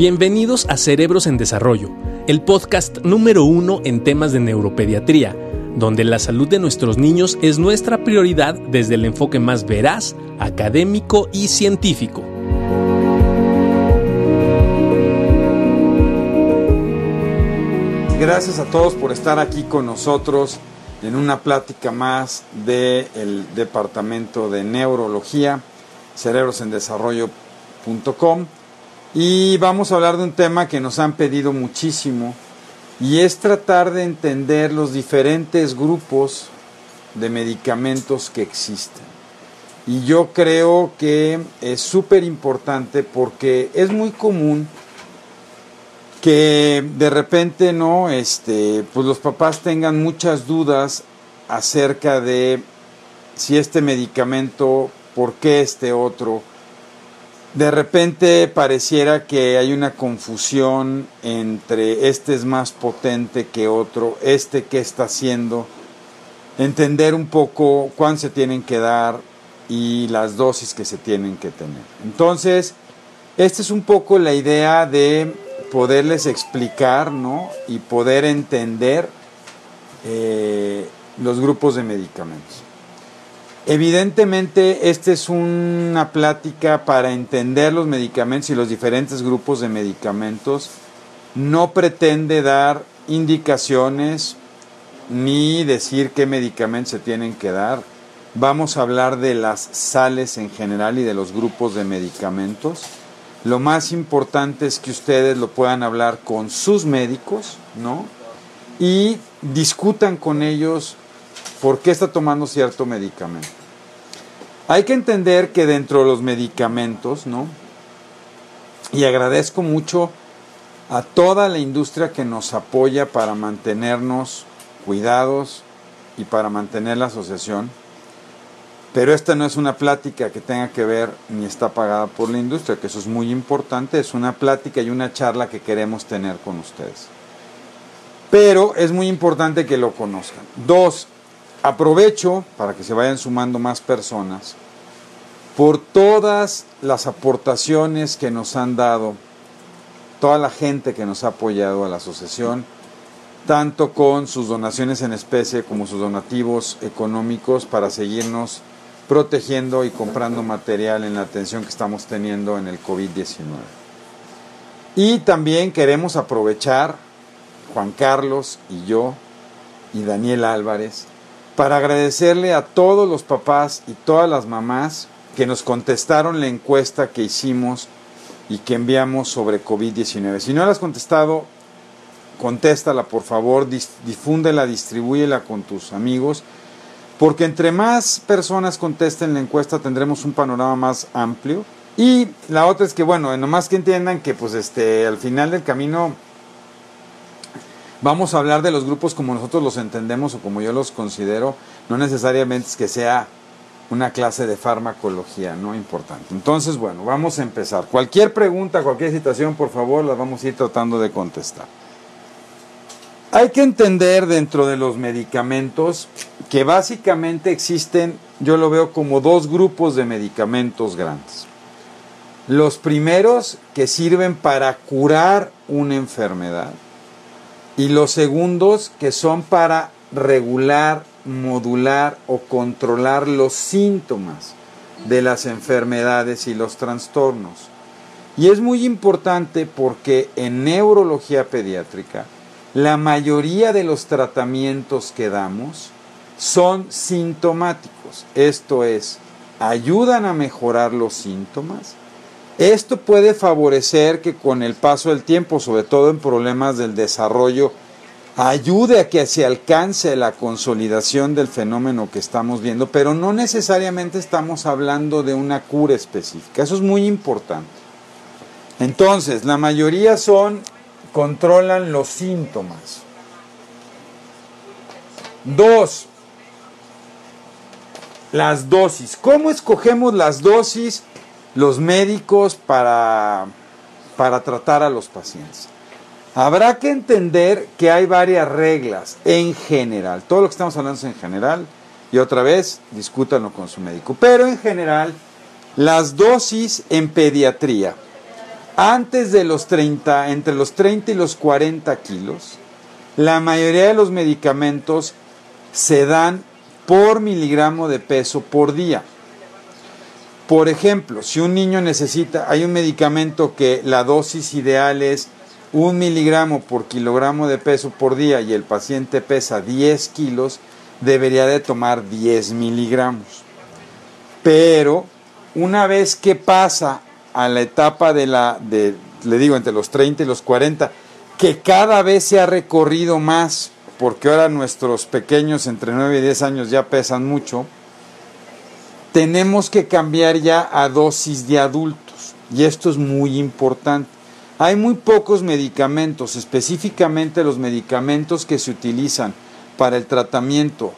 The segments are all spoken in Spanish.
Bienvenidos a Cerebros en Desarrollo, el podcast número uno en temas de neuropediatría, donde la salud de nuestros niños es nuestra prioridad desde el enfoque más veraz, académico y científico. Gracias a todos por estar aquí con nosotros en una plática más del Departamento de Neurología, cerebrosendesarrollo.com. Y vamos a hablar de un tema que nos han pedido muchísimo y es tratar de entender los diferentes grupos de medicamentos que existen. Y yo creo que es súper importante porque es muy común que de repente no este pues los papás tengan muchas dudas acerca de si este medicamento por qué este otro de repente pareciera que hay una confusión entre este es más potente que otro este qué está haciendo entender un poco cuán se tienen que dar y las dosis que se tienen que tener entonces esta es un poco la idea de poderles explicar ¿no? y poder entender eh, los grupos de medicamentos. Evidentemente, esta es una plática para entender los medicamentos y los diferentes grupos de medicamentos. No pretende dar indicaciones ni decir qué medicamentos se tienen que dar. Vamos a hablar de las sales en general y de los grupos de medicamentos. Lo más importante es que ustedes lo puedan hablar con sus médicos, ¿no? Y discutan con ellos por qué está tomando cierto medicamento. Hay que entender que dentro de los medicamentos, ¿no? Y agradezco mucho a toda la industria que nos apoya para mantenernos cuidados y para mantener la asociación. Pero esta no es una plática que tenga que ver ni está pagada por la industria, que eso es muy importante, es una plática y una charla que queremos tener con ustedes. Pero es muy importante que lo conozcan. Dos, aprovecho para que se vayan sumando más personas por todas las aportaciones que nos han dado, toda la gente que nos ha apoyado a la asociación tanto con sus donaciones en especie como sus donativos económicos para seguirnos protegiendo y comprando material en la atención que estamos teniendo en el COVID-19. Y también queremos aprovechar, Juan Carlos y yo y Daniel Álvarez, para agradecerle a todos los papás y todas las mamás que nos contestaron la encuesta que hicimos y que enviamos sobre COVID-19. Si no la has contestado, contéstala por favor, difúndela, distribúyela con tus amigos porque entre más personas contesten la encuesta tendremos un panorama más amplio. Y la otra es que, bueno, nomás que entiendan que pues este, al final del camino vamos a hablar de los grupos como nosotros los entendemos o como yo los considero, no necesariamente es que sea una clase de farmacología, no importante. Entonces, bueno, vamos a empezar. Cualquier pregunta, cualquier situación, por favor, la vamos a ir tratando de contestar. Hay que entender dentro de los medicamentos que básicamente existen, yo lo veo como dos grupos de medicamentos grandes. Los primeros que sirven para curar una enfermedad y los segundos que son para regular, modular o controlar los síntomas de las enfermedades y los trastornos. Y es muy importante porque en neurología pediátrica, la mayoría de los tratamientos que damos son sintomáticos, esto es, ayudan a mejorar los síntomas. Esto puede favorecer que con el paso del tiempo, sobre todo en problemas del desarrollo, ayude a que se alcance la consolidación del fenómeno que estamos viendo, pero no necesariamente estamos hablando de una cura específica. Eso es muy importante. Entonces, la mayoría son controlan los síntomas. Dos, las dosis. ¿Cómo escogemos las dosis los médicos para, para tratar a los pacientes? Habrá que entender que hay varias reglas en general. Todo lo que estamos hablando es en general. Y otra vez, discútanlo con su médico. Pero en general, las dosis en pediatría antes de los 30, entre los 30 y los 40 kilos, la mayoría de los medicamentos se dan por miligramo de peso por día. Por ejemplo, si un niño necesita, hay un medicamento que la dosis ideal es un miligramo por kilogramo de peso por día y el paciente pesa 10 kilos, debería de tomar 10 miligramos. Pero una vez que pasa a la etapa de la, de, le digo, entre los 30 y los 40, que cada vez se ha recorrido más, porque ahora nuestros pequeños entre 9 y 10 años ya pesan mucho, tenemos que cambiar ya a dosis de adultos. Y esto es muy importante. Hay muy pocos medicamentos, específicamente los medicamentos que se utilizan para el tratamiento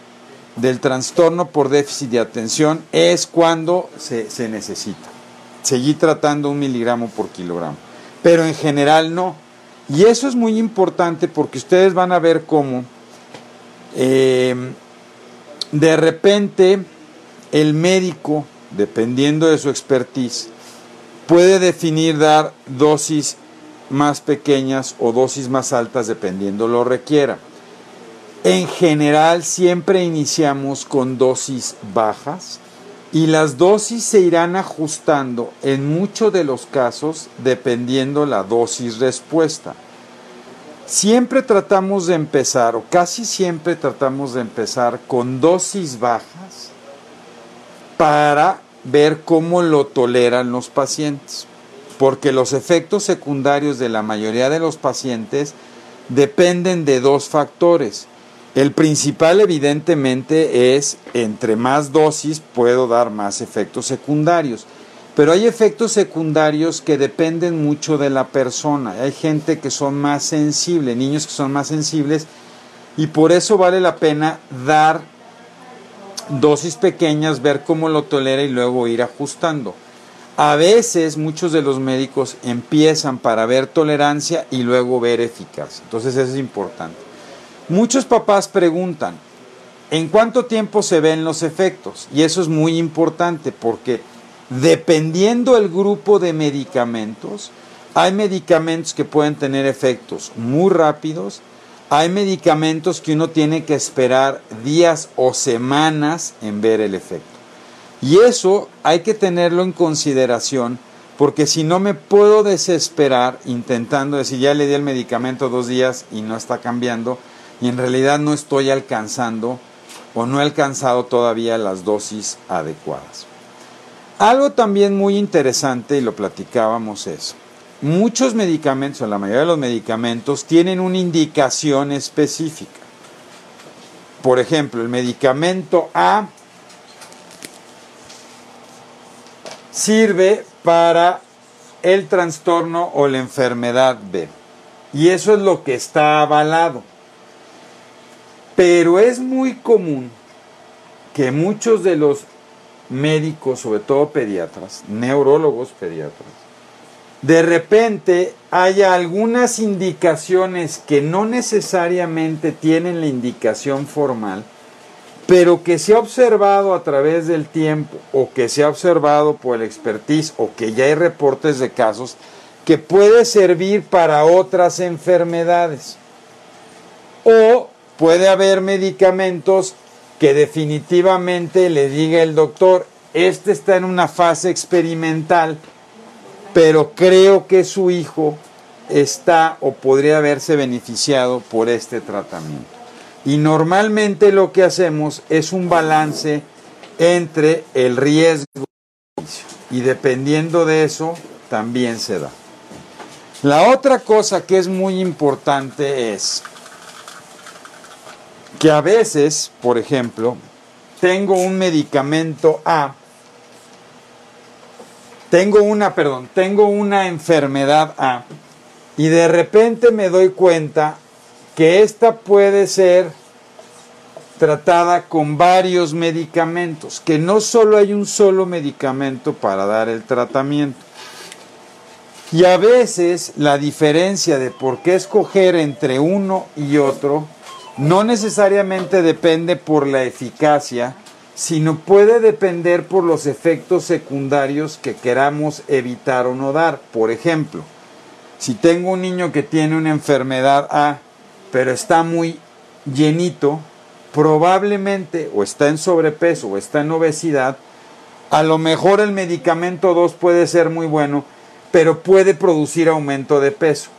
del trastorno por déficit de atención es cuando se, se necesita. Seguir tratando un miligramo por kilogramo. Pero en general no. Y eso es muy importante porque ustedes van a ver cómo eh, de repente el médico, dependiendo de su expertise, puede definir dar dosis más pequeñas o dosis más altas dependiendo lo requiera. En general siempre iniciamos con dosis bajas y las dosis se irán ajustando en muchos de los casos dependiendo la dosis respuesta. Siempre tratamos de empezar, o casi siempre tratamos de empezar con dosis bajas para ver cómo lo toleran los pacientes, porque los efectos secundarios de la mayoría de los pacientes dependen de dos factores. El principal evidentemente es, entre más dosis puedo dar más efectos secundarios. Pero hay efectos secundarios que dependen mucho de la persona. Hay gente que son más sensibles, niños que son más sensibles, y por eso vale la pena dar dosis pequeñas, ver cómo lo tolera y luego ir ajustando. A veces muchos de los médicos empiezan para ver tolerancia y luego ver eficacia. Entonces eso es importante. Muchos papás preguntan, ¿en cuánto tiempo se ven los efectos? Y eso es muy importante porque dependiendo el grupo de medicamentos, hay medicamentos que pueden tener efectos muy rápidos, hay medicamentos que uno tiene que esperar días o semanas en ver el efecto. Y eso hay que tenerlo en consideración porque si no me puedo desesperar intentando decir ya le di el medicamento dos días y no está cambiando y en realidad no estoy alcanzando o no he alcanzado todavía las dosis adecuadas. Algo también muy interesante, y lo platicábamos, es, muchos medicamentos, o la mayoría de los medicamentos, tienen una indicación específica. Por ejemplo, el medicamento A sirve para el trastorno o la enfermedad B. Y eso es lo que está avalado. Pero es muy común que muchos de los médicos, sobre todo pediatras, neurólogos pediatras, de repente haya algunas indicaciones que no necesariamente tienen la indicación formal, pero que se ha observado a través del tiempo o que se ha observado por el expertise o que ya hay reportes de casos que puede servir para otras enfermedades. O puede haber medicamentos que definitivamente le diga el doctor, este está en una fase experimental, pero creo que su hijo está o podría haberse beneficiado por este tratamiento. Y normalmente lo que hacemos es un balance entre el riesgo y dependiendo de eso también se da. La otra cosa que es muy importante es que a veces, por ejemplo, tengo un medicamento A, tengo una, perdón, tengo una enfermedad A y de repente me doy cuenta que esta puede ser tratada con varios medicamentos, que no solo hay un solo medicamento para dar el tratamiento. Y a veces la diferencia de por qué escoger entre uno y otro no necesariamente depende por la eficacia, sino puede depender por los efectos secundarios que queramos evitar o no dar. Por ejemplo, si tengo un niño que tiene una enfermedad A, pero está muy llenito, probablemente o está en sobrepeso o está en obesidad, a lo mejor el medicamento 2 puede ser muy bueno, pero puede producir aumento de peso.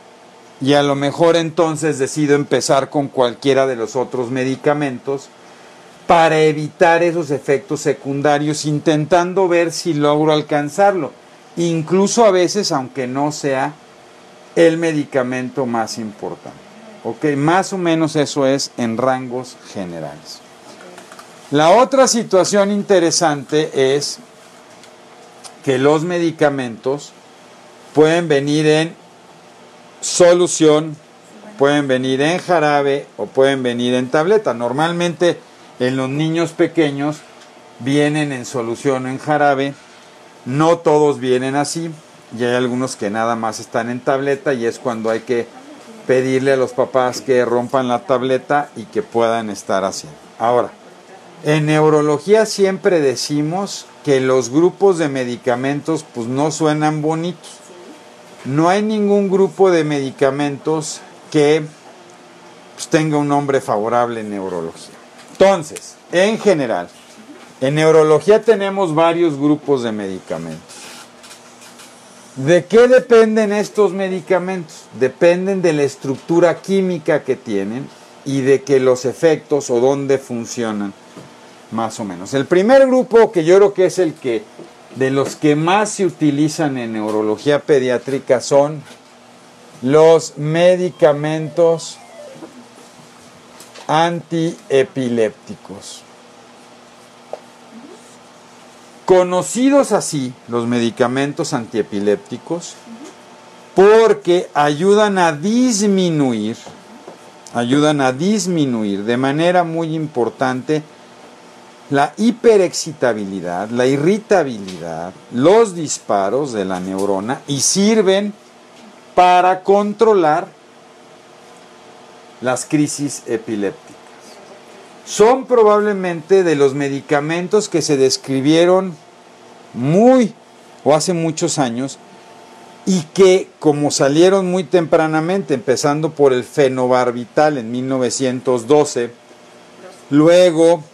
Y a lo mejor entonces decido empezar con cualquiera de los otros medicamentos para evitar esos efectos secundarios, intentando ver si logro alcanzarlo. Incluso a veces, aunque no sea el medicamento más importante. Ok, más o menos eso es en rangos generales. La otra situación interesante es que los medicamentos pueden venir en solución, pueden venir en jarabe o pueden venir en tableta. Normalmente en los niños pequeños vienen en solución en jarabe, no todos vienen así, y hay algunos que nada más están en tableta y es cuando hay que pedirle a los papás que rompan la tableta y que puedan estar haciendo. Ahora, en neurología siempre decimos que los grupos de medicamentos pues no suenan bonitos. No hay ningún grupo de medicamentos que pues, tenga un nombre favorable en neurología. Entonces, en general, en neurología tenemos varios grupos de medicamentos. ¿De qué dependen estos medicamentos? Dependen de la estructura química que tienen y de que los efectos o dónde funcionan, más o menos. El primer grupo, que yo creo que es el que de los que más se utilizan en neurología pediátrica, son los medicamentos antiepilépticos. Conocidos así los medicamentos antiepilépticos porque ayudan a disminuir, ayudan a disminuir de manera muy importante la hiperexcitabilidad, la irritabilidad, los disparos de la neurona y sirven para controlar las crisis epilépticas. Son probablemente de los medicamentos que se describieron muy o hace muchos años y que como salieron muy tempranamente, empezando por el fenobarbital en 1912, luego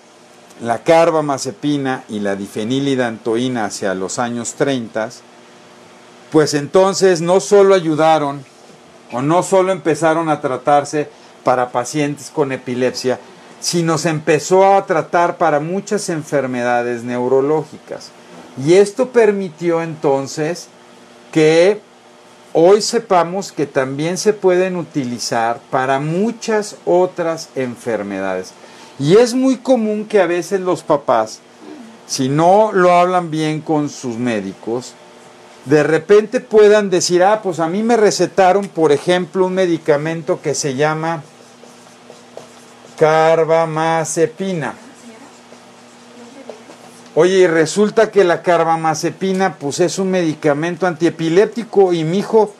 la carbamazepina y la difenilidantoína hacia los años 30, pues entonces no solo ayudaron o no solo empezaron a tratarse para pacientes con epilepsia, si nos empezó a tratar para muchas enfermedades neurológicas. Y esto permitió entonces que hoy sepamos que también se pueden utilizar para muchas otras enfermedades. Y es muy común que a veces los papás, si no lo hablan bien con sus médicos, de repente puedan decir, ah, pues a mí me recetaron, por ejemplo, un medicamento que se llama carbamazepina. Oye, y resulta que la carbamazepina pues es un medicamento antiepiléptico y mi hijo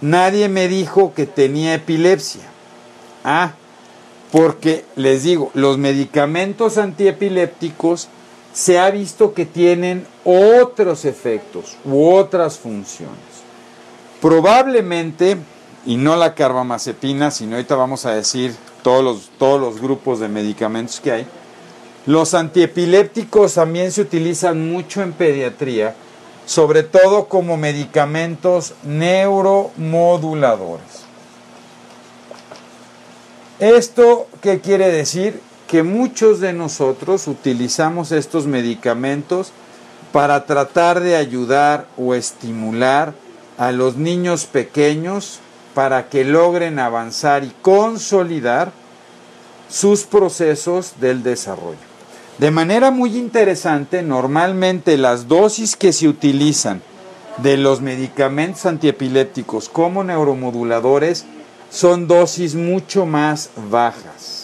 nadie me dijo que tenía epilepsia. Ah, porque les digo, los medicamentos antiepilépticos se ha visto que tienen otros efectos u otras funciones. Probablemente, y no la carbamazepina, sino ahorita vamos a decir todos los, todos los grupos de medicamentos que hay. Los antiepilépticos también se utilizan mucho en pediatría, sobre todo como medicamentos neuromoduladores. ¿Esto qué quiere decir? Que muchos de nosotros utilizamos estos medicamentos para tratar de ayudar o estimular a los niños pequeños para que logren avanzar y consolidar sus procesos del desarrollo. De manera muy interesante, normalmente las dosis que se utilizan de los medicamentos antiepilépticos como neuromoduladores son dosis mucho más bajas.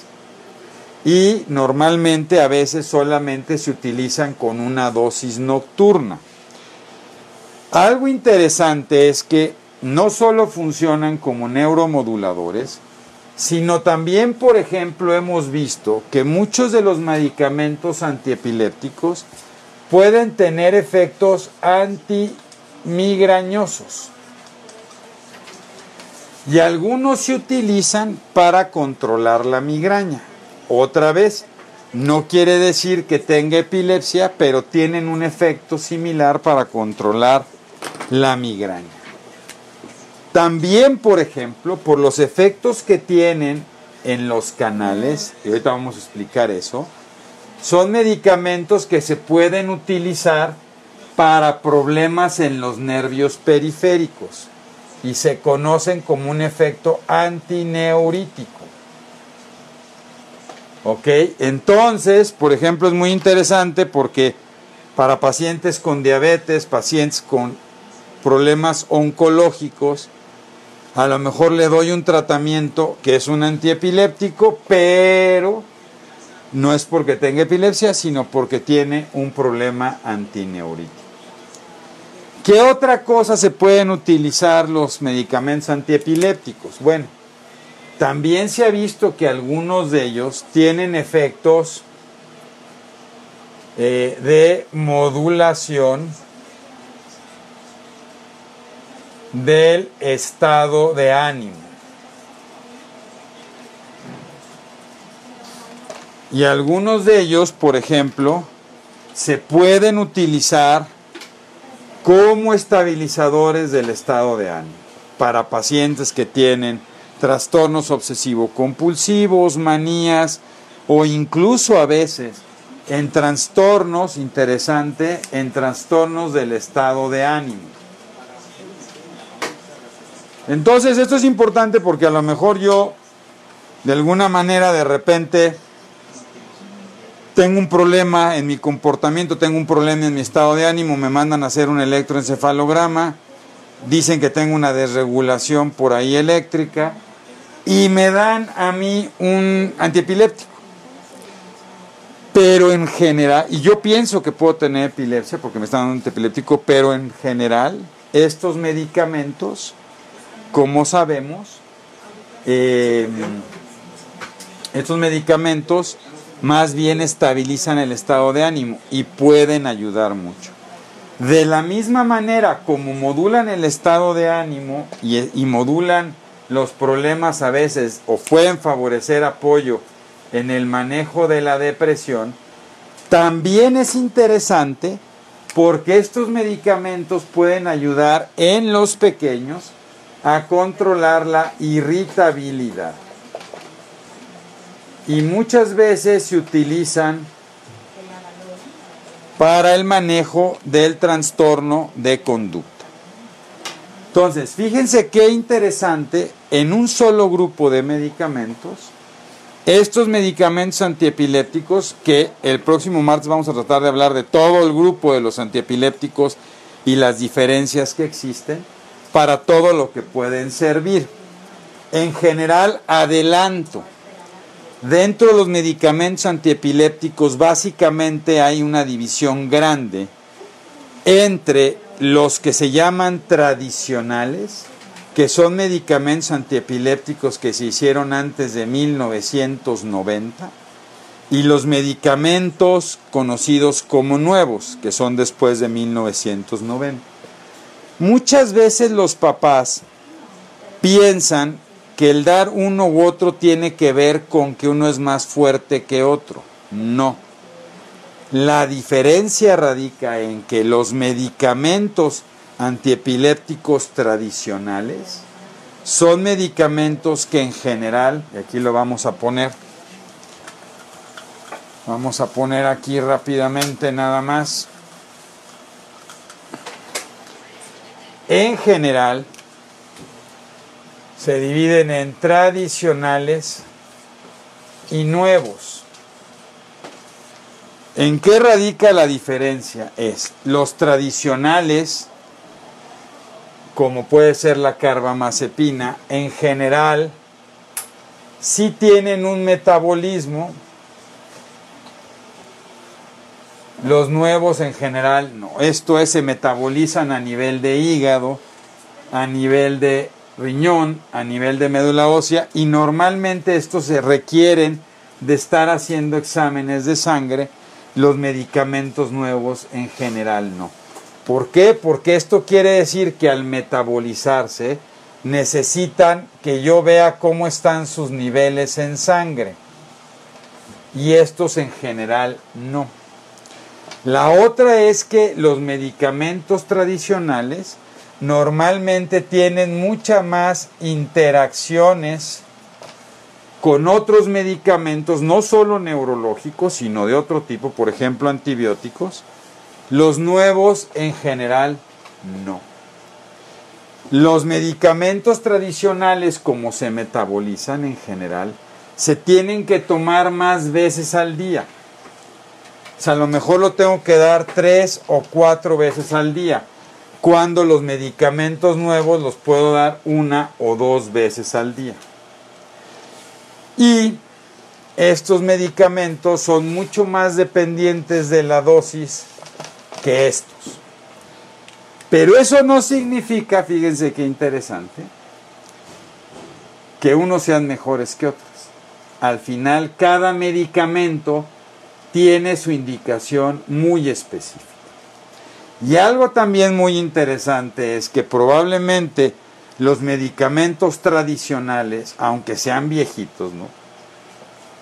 Y normalmente a veces solamente se utilizan con una dosis nocturna. Algo interesante es que no solo funcionan como neuromoduladores, sino también, por ejemplo, hemos visto que muchos de los medicamentos antiepilépticos pueden tener efectos antimigrañosos. Y algunos se utilizan para controlar la migraña. Otra vez, no quiere decir que tenga epilepsia, pero tienen un efecto similar para controlar la migraña. También, por ejemplo, por los efectos que tienen en los canales, y ahorita vamos a explicar eso, son medicamentos que se pueden utilizar para problemas en los nervios periféricos y se conocen como un efecto antineurítico. ¿Ok? Entonces, por ejemplo, es muy interesante porque para pacientes con diabetes, pacientes con problemas oncológicos, a lo mejor le doy un tratamiento que es un antiepiléptico, pero no es porque tenga epilepsia, sino porque tiene un problema antineurítico. ¿Qué otra cosa se pueden utilizar los medicamentos antiepilépticos? Bueno, también se ha visto que algunos de ellos tienen efectos eh, de modulación del estado de ánimo. Y algunos de ellos, por ejemplo, se pueden utilizar como estabilizadores del estado de ánimo para pacientes que tienen trastornos obsesivo-compulsivos, manías o incluso a veces en trastornos, interesante, en trastornos del estado de ánimo. Entonces, esto es importante porque a lo mejor yo, de alguna manera, de repente, tengo un problema en mi comportamiento, tengo un problema en mi estado de ánimo, me mandan a hacer un electroencefalograma, dicen que tengo una desregulación por ahí eléctrica y me dan a mí un antiepiléptico. Pero en general, y yo pienso que puedo tener epilepsia porque me están dando un antiepiléptico, pero en general, estos medicamentos como sabemos, eh, estos medicamentos más bien estabilizan el estado de ánimo y pueden ayudar mucho. De la misma manera como modulan el estado de ánimo y modulan los problemas a veces o pueden favorecer apoyo en el manejo de la depresión, también es interesante porque estos medicamentos pueden ayudar en los pequeños a controlar la irritabilidad. Y muchas veces se utilizan para el manejo del trastorno de conducta. Entonces, fíjense qué interesante, en un solo grupo de medicamentos, estos medicamentos antiepilépticos, que el próximo martes vamos a tratar de hablar de todo el grupo de los antiepilépticos y las diferencias que existen, para todo lo que pueden servir. En general, adelanto. Dentro de los medicamentos antiepilépticos básicamente hay una división grande entre los que se llaman tradicionales, que son medicamentos antiepilépticos que se hicieron antes de 1990, y los medicamentos conocidos como nuevos, que son después de 1990. Muchas veces los papás piensan que el dar uno u otro tiene que ver con que uno es más fuerte que otro. No. La diferencia radica en que los medicamentos antiepilépticos tradicionales son medicamentos que en general, y aquí lo vamos a poner, vamos a poner aquí rápidamente nada más, en general se dividen en tradicionales y nuevos. ¿En qué radica la diferencia? Es los tradicionales, como puede ser la carbamazepina, en general sí tienen un metabolismo Los nuevos en general no. Esto es, se metabolizan a nivel de hígado, a nivel de riñón, a nivel de médula ósea y normalmente estos se requieren de estar haciendo exámenes de sangre, los medicamentos nuevos en general no. ¿Por qué? Porque esto quiere decir que al metabolizarse necesitan que yo vea cómo están sus niveles en sangre. Y estos en general no. La otra es que los medicamentos tradicionales normalmente tienen muchas más interacciones con otros medicamentos, no solo neurológicos, sino de otro tipo, por ejemplo antibióticos. Los nuevos en general no. Los medicamentos tradicionales, como se metabolizan en general, se tienen que tomar más veces al día. O sea, a lo mejor lo tengo que dar tres o cuatro veces al día. Cuando los medicamentos nuevos los puedo dar una o dos veces al día. Y estos medicamentos son mucho más dependientes de la dosis que estos. Pero eso no significa, fíjense qué interesante, que unos sean mejores que otros. Al final, cada medicamento tiene su indicación muy específica. Y algo también muy interesante es que probablemente los medicamentos tradicionales, aunque sean viejitos, ¿no?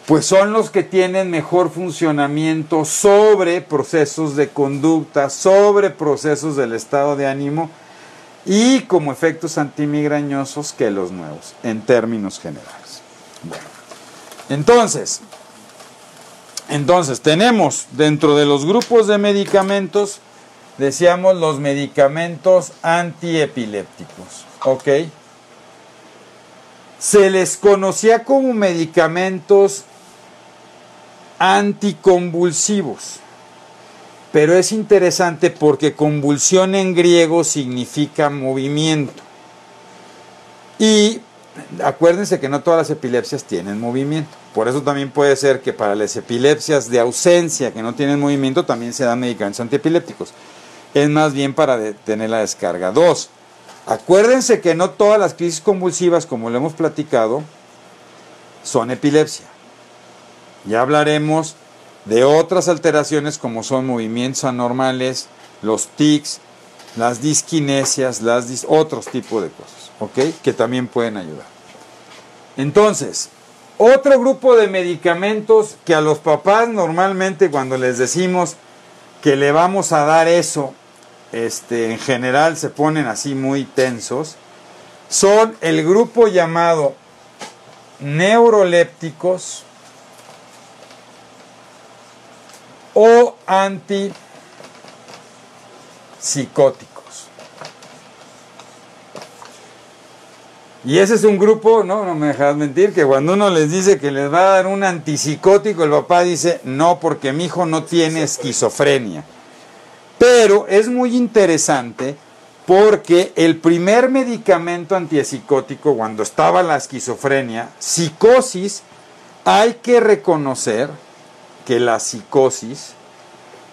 Pues son los que tienen mejor funcionamiento sobre procesos de conducta, sobre procesos del estado de ánimo y como efectos antimigrañosos que los nuevos, en términos generales. Bueno, entonces, entonces, tenemos dentro de los grupos de medicamentos, decíamos los medicamentos antiepilépticos. ¿Ok? Se les conocía como medicamentos anticonvulsivos. Pero es interesante porque convulsión en griego significa movimiento. Y acuérdense que no todas las epilepsias tienen movimiento. Por eso también puede ser que para las epilepsias de ausencia que no tienen movimiento también se dan medicamentos antiepilépticos. Es más bien para detener la descarga. Dos, acuérdense que no todas las crisis convulsivas, como lo hemos platicado, son epilepsia. Ya hablaremos de otras alteraciones como son movimientos anormales, los tics, las disquinesias, las otros tipos de cosas, ¿ok? Que también pueden ayudar. Entonces, otro grupo de medicamentos que a los papás normalmente cuando les decimos que le vamos a dar eso, este, en general se ponen así muy tensos, son el grupo llamado neurolépticos o antipsicóticos. Y ese es un grupo, no, no me dejas mentir, que cuando uno les dice que les va a dar un antipsicótico, el papá dice, no, porque mi hijo no tiene esquizofrenia. Pero es muy interesante porque el primer medicamento antipsicótico, cuando estaba la esquizofrenia, psicosis, hay que reconocer que la psicosis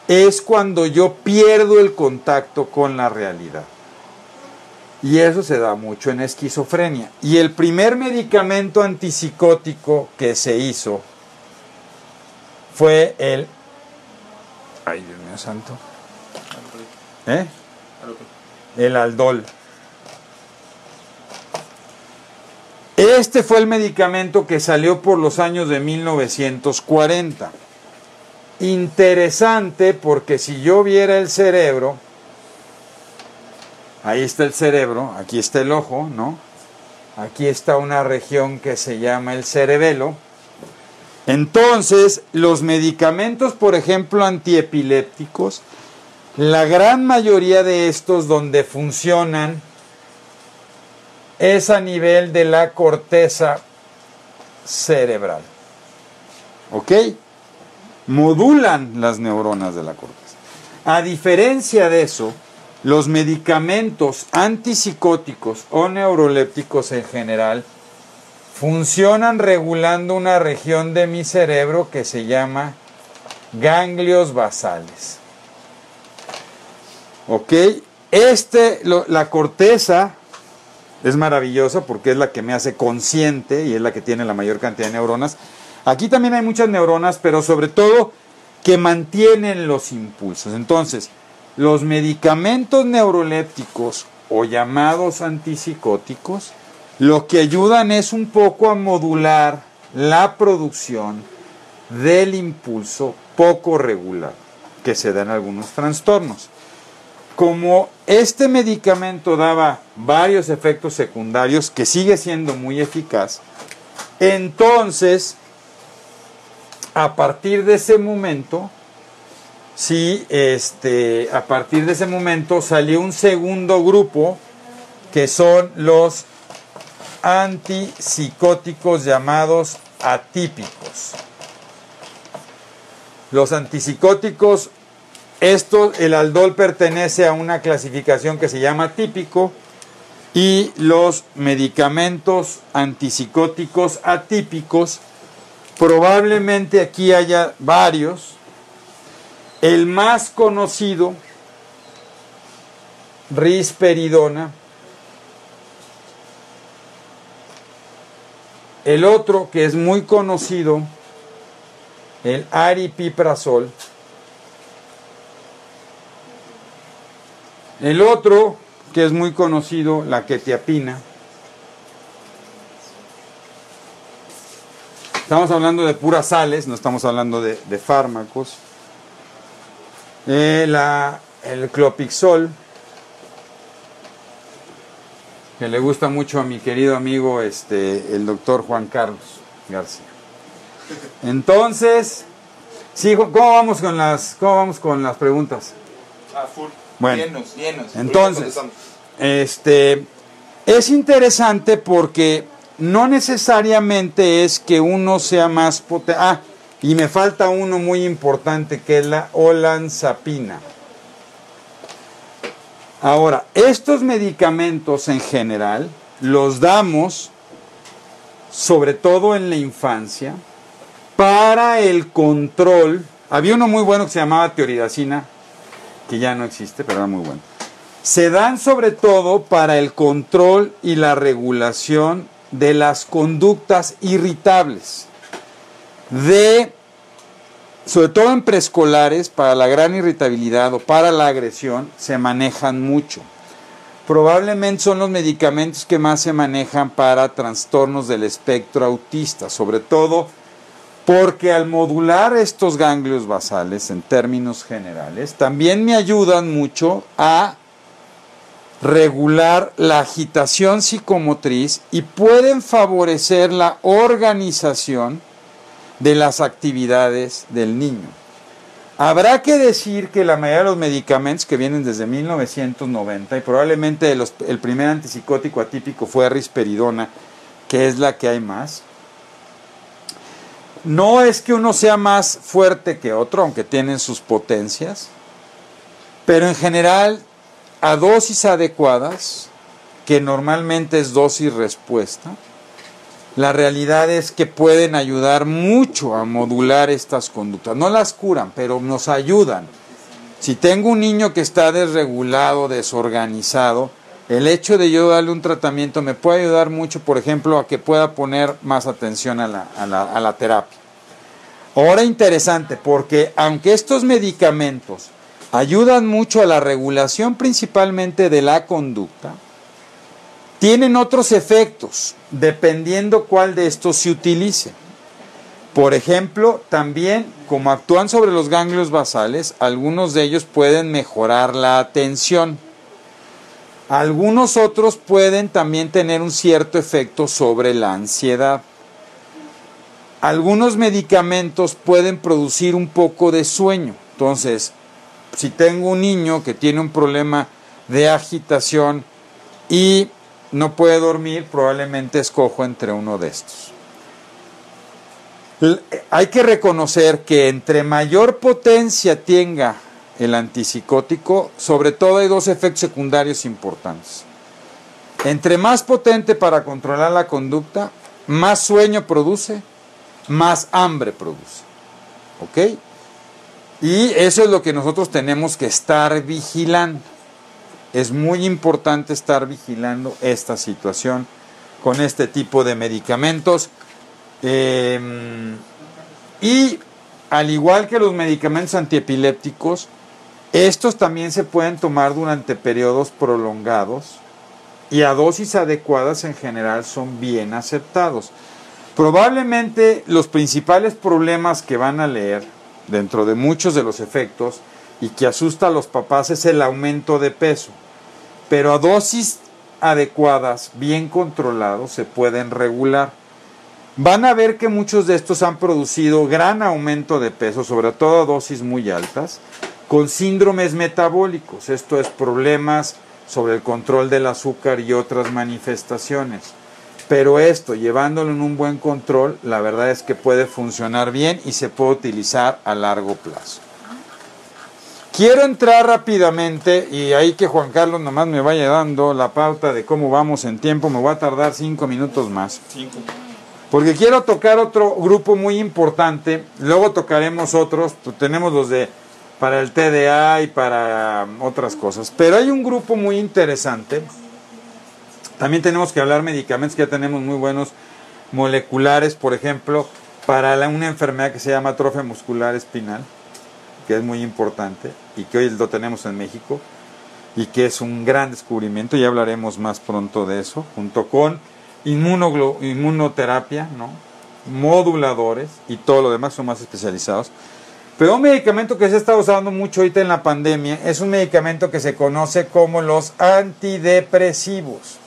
es cuando yo pierdo el contacto con la realidad. Y eso se da mucho en esquizofrenia. Y el primer medicamento antipsicótico que se hizo fue el... Ay, Dios mío santo. ¿Eh? El aldol. Este fue el medicamento que salió por los años de 1940. Interesante porque si yo viera el cerebro, Ahí está el cerebro, aquí está el ojo, ¿no? Aquí está una región que se llama el cerebelo. Entonces, los medicamentos, por ejemplo, antiepilépticos, la gran mayoría de estos donde funcionan es a nivel de la corteza cerebral. ¿Ok? Modulan las neuronas de la corteza. A diferencia de eso, los medicamentos antipsicóticos o neurolépticos en general funcionan regulando una región de mi cerebro que se llama ganglios basales. ¿Ok? Este, la corteza es maravillosa porque es la que me hace consciente y es la que tiene la mayor cantidad de neuronas. Aquí también hay muchas neuronas, pero sobre todo que mantienen los impulsos. Entonces, los medicamentos neurolépticos o llamados antipsicóticos lo que ayudan es un poco a modular la producción del impulso poco regular que se da en algunos trastornos. Como este medicamento daba varios efectos secundarios que sigue siendo muy eficaz, entonces a partir de ese momento, sí, este, a partir de ese momento salió un segundo grupo que son los antipsicóticos llamados atípicos. Los antipsicóticos, esto, el aldol pertenece a una clasificación que se llama típico y los medicamentos antipsicóticos atípicos, probablemente aquí haya varios. El más conocido, risperidona, El otro que es muy conocido, el aripiprazol. El otro que es muy conocido, la quetiapina. Estamos hablando de puras sales, no estamos hablando de, fármacos. Eh, el clopixol que le gusta mucho a mi querido amigo este, el doctor Juan Carlos García. Entonces, sí, ¿cómo vamos con las, cómo vamos con las preguntas? Ah. Bueno, llenos, llenos. Entonces, este, es interesante porque no necesariamente es que uno sea más potente. Ah, y me falta uno muy importante que es la olanzapina. Ahora, estos medicamentos en general los damos, sobre todo en la infancia, para el control. Había uno muy bueno que se llamaba teoridacina, que ya no existe, pero era muy bueno. Se dan sobre todo para el control y la regulación de las conductas irritables, de sobre todo en preescolares, para la gran irritabilidad o para la agresión, se manejan mucho. Probablemente son los medicamentos que más se manejan para trastornos del espectro autista, sobre todo porque al modular estos ganglios basales en términos generales, también me ayudan mucho a regular la agitación psicomotriz y pueden favorecer la organización de las actividades del niño. Habrá que decir que la mayoría de los medicamentos que vienen desde 1990 y probablemente el primer antipsicótico atípico fue risperidona, que es la que hay más, no es que uno sea más fuerte que otro, aunque tienen sus potencias, pero en general a dosis adecuadas, que normalmente es dosis respuesta, la realidad es que pueden ayudar mucho a modular estas conductas. No las curan, pero nos ayudan. Si tengo un niño que está desregulado, desorganizado, el hecho de yo darle un tratamiento me puede ayudar mucho, por ejemplo, a que pueda poner más atención a la, a la, terapia. Ahora interesante, porque aunque estos medicamentos ayudan mucho a la regulación principalmente de la conducta, tienen otros efectos, dependiendo cuál de estos se utilice. Por ejemplo, también como actúan sobre los ganglios basales, algunos de ellos pueden mejorar la atención. Algunos otros pueden también tener un cierto efecto sobre la ansiedad. Algunos medicamentos pueden producir un poco de sueño. Entonces, si tengo un niño que tiene un problema de agitación y no puede dormir, probablemente escojo entre uno de estos. Hay que reconocer que entre mayor potencia tenga el antipsicótico, sobre todo hay dos efectos secundarios importantes. Entre más potente para controlar la conducta, más sueño produce, más hambre produce. ¿Ok? Y eso es lo que nosotros tenemos que estar vigilando. Es muy importante estar vigilando esta situación con este tipo de medicamentos. Em, y al igual que los medicamentos antiepilépticos, estos también se pueden tomar durante periodos prolongados y a dosis adecuadas en general son bien aceptados. Probablemente los principales problemas que van a leer dentro de muchos de los efectos y que asusta a los papás es el aumento de peso. Pero a dosis adecuadas, bien controlados, se pueden regular. Van a ver que muchos de estos han producido gran aumento de peso, sobre todo a dosis muy altas, con síndromes metabólicos, esto es problemas sobre el control del azúcar y otras manifestaciones. Pero esto, llevándolo en un buen control, la verdad es que puede funcionar bien y se puede utilizar a largo plazo. Quiero entrar rápidamente y ahí que Juan Carlos nomás me vaya dando la pauta de cómo vamos en tiempo, me voy a tardar cinco minutos más. Porque quiero tocar otro grupo muy importante, luego tocaremos otros, tenemos los de para el TDA y para otras cosas. Pero hay un grupo muy interesante. También tenemos que hablar medicamentos que ya tenemos muy buenos moleculares, por ejemplo, para una enfermedad que se llama atrofia muscular espinal, que es muy importante y que hoy lo tenemos en México y que es un gran descubrimiento, ya hablaremos más pronto de eso, junto con inmunoterapia, ¿no? moduladores y todo lo demás son más especializados. Pero un medicamento que se está usando mucho ahorita en la pandemia es un medicamento que se conoce como los antidepresivos.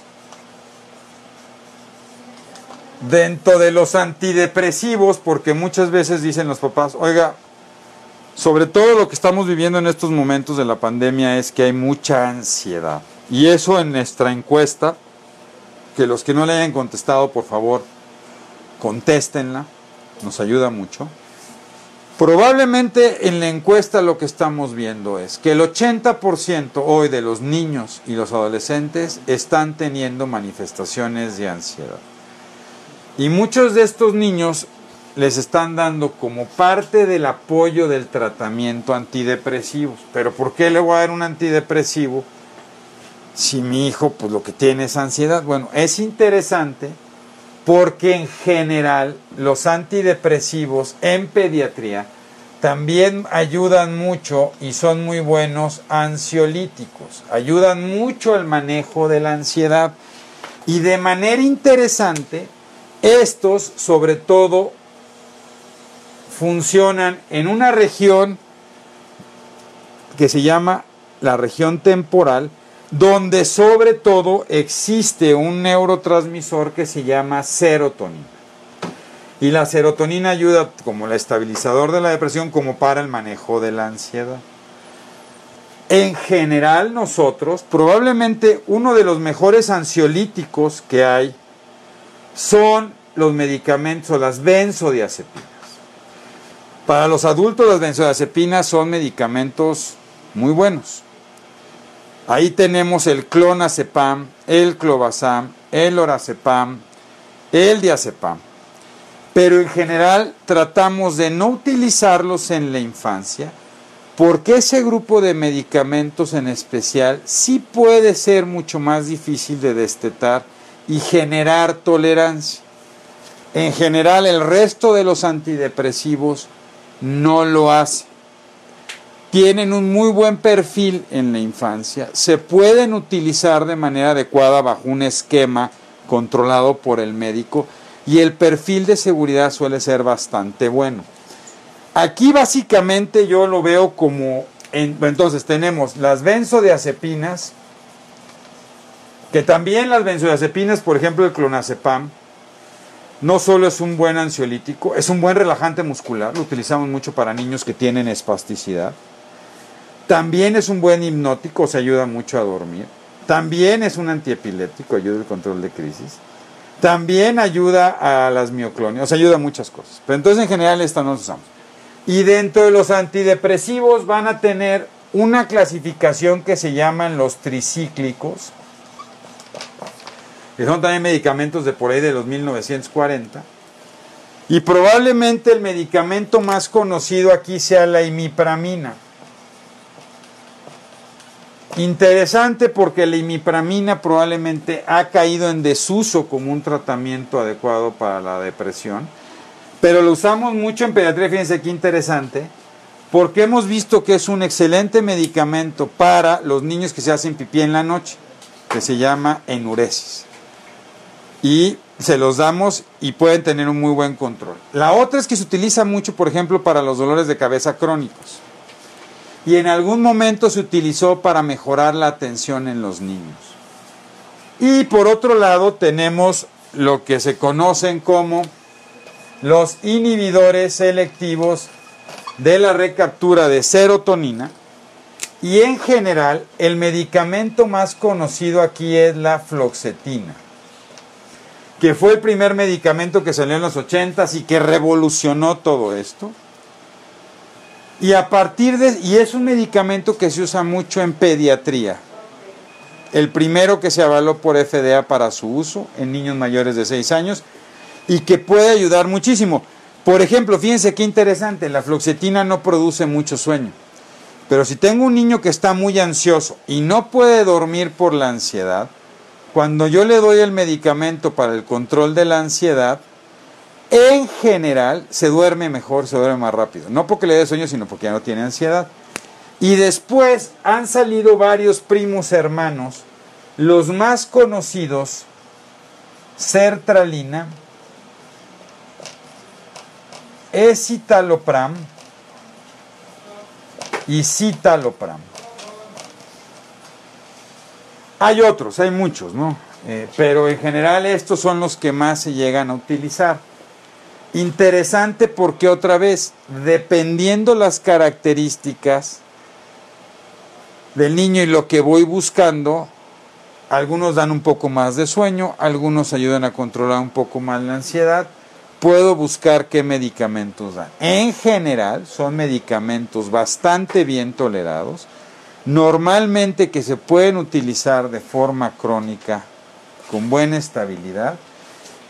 Dentro de los antidepresivos, porque muchas veces dicen los papás, oiga, sobre todo lo que estamos viviendo en estos momentos de la pandemia es que hay mucha ansiedad. Y eso en nuestra encuesta, que los que no le hayan contestado, por favor, contéstenla, nos ayuda mucho. Probablemente en la encuesta lo que estamos viendo es que el 80% hoy de los niños y los adolescentes están teniendo manifestaciones de ansiedad. Y muchos de estos niños les están dando como parte del apoyo del tratamiento antidepresivos. Pero ¿por qué le voy a dar un antidepresivo si mi hijo pues lo que tiene es ansiedad? Bueno, es interesante porque en general los antidepresivos en pediatría también ayudan mucho y son muy buenos ansiolíticos, ayudan mucho al manejo de la ansiedad. Y de manera interesante estos sobre todo funcionan en una región que se llama la región temporal, donde sobre todo existe un neurotransmisor que se llama serotonina. Y la serotonina ayuda como el estabilizador de la depresión como para el manejo de la ansiedad. En general nosotros, probablemente uno de los mejores ansiolíticos que hay son los medicamentos o las benzodiazepinas. Para los adultos las benzodiazepinas son medicamentos muy buenos. Ahí tenemos el clonazepam, el clobazam, el orazepam, el diazepam. Pero en general tratamos de no utilizarlos en la infancia porque ese grupo de medicamentos en especial sí puede ser mucho más difícil de destetar y generar tolerancia. En general el resto de los antidepresivos no lo hace tienen un muy buen perfil en la infancia, se pueden utilizar de manera adecuada bajo un esquema controlado por el médico y el perfil de seguridad suele ser bastante bueno. Aquí básicamente yo lo veo como, entonces tenemos las benzodiazepinas, que también las benzodiazepinas, por ejemplo el clonazepam, no solo es un buen ansiolítico, es un buen relajante muscular, lo utilizamos mucho para niños que tienen espasticidad. También es un buen hipnótico, se ayuda mucho a dormir. También es un antiepiléptico, ayuda al control de crisis. También ayuda a las mioclonias, ayuda a muchas cosas. Pero entonces en general esta no usamos. Y dentro de los antidepresivos van a tener una clasificación que se llaman los tricíclicos, que son también medicamentos de por ahí de los 1940. Y probablemente el medicamento más conocido aquí sea la imipramina. Interesante porque la imipramina probablemente ha caído en desuso como un tratamiento adecuado para la depresión, pero lo usamos mucho en pediatría, fíjense qué interesante, porque hemos visto que es un excelente medicamento para los niños que se hacen pipí en la noche, que se llama enuresis. Y se los damos y pueden tener un muy buen control. La otra es que se utiliza mucho, por ejemplo, para los dolores de cabeza crónicos y en algún momento se utilizó para mejorar la atención en los niños. Y por otro lado tenemos lo que se conocen como los inhibidores selectivos de la recaptura de serotonina y en general el medicamento más conocido aquí es la floxetina que fue el primer medicamento que salió en los 80 y que revolucionó todo esto. Y a partir de y es un medicamento que se usa mucho en pediatría. El primero que se avaló por FDA para su uso en niños mayores de 6 años y que puede ayudar muchísimo. Por ejemplo, fíjense qué interesante, la floxetina no produce mucho sueño. Pero si tengo un niño que está muy ansioso y no puede dormir por la ansiedad, cuando yo le doy el medicamento para el control de la ansiedad, en general se duerme mejor, se duerme más rápido. No porque le dé sueño, sino porque ya no tiene ansiedad. Y después han salido varios primos hermanos, los más conocidos, sertralina, escitalopram y citalopram. Hay otros, hay muchos, ¿no? Eh, pero en general estos son los que más se llegan a utilizar. Interesante porque otra vez, dependiendo las características del niño y lo que voy buscando, algunos dan un poco más de sueño, algunos ayudan a controlar un poco más la ansiedad. Puedo buscar qué medicamentos dan. En general son medicamentos bastante bien tolerados, normalmente que se pueden utilizar de forma crónica con buena estabilidad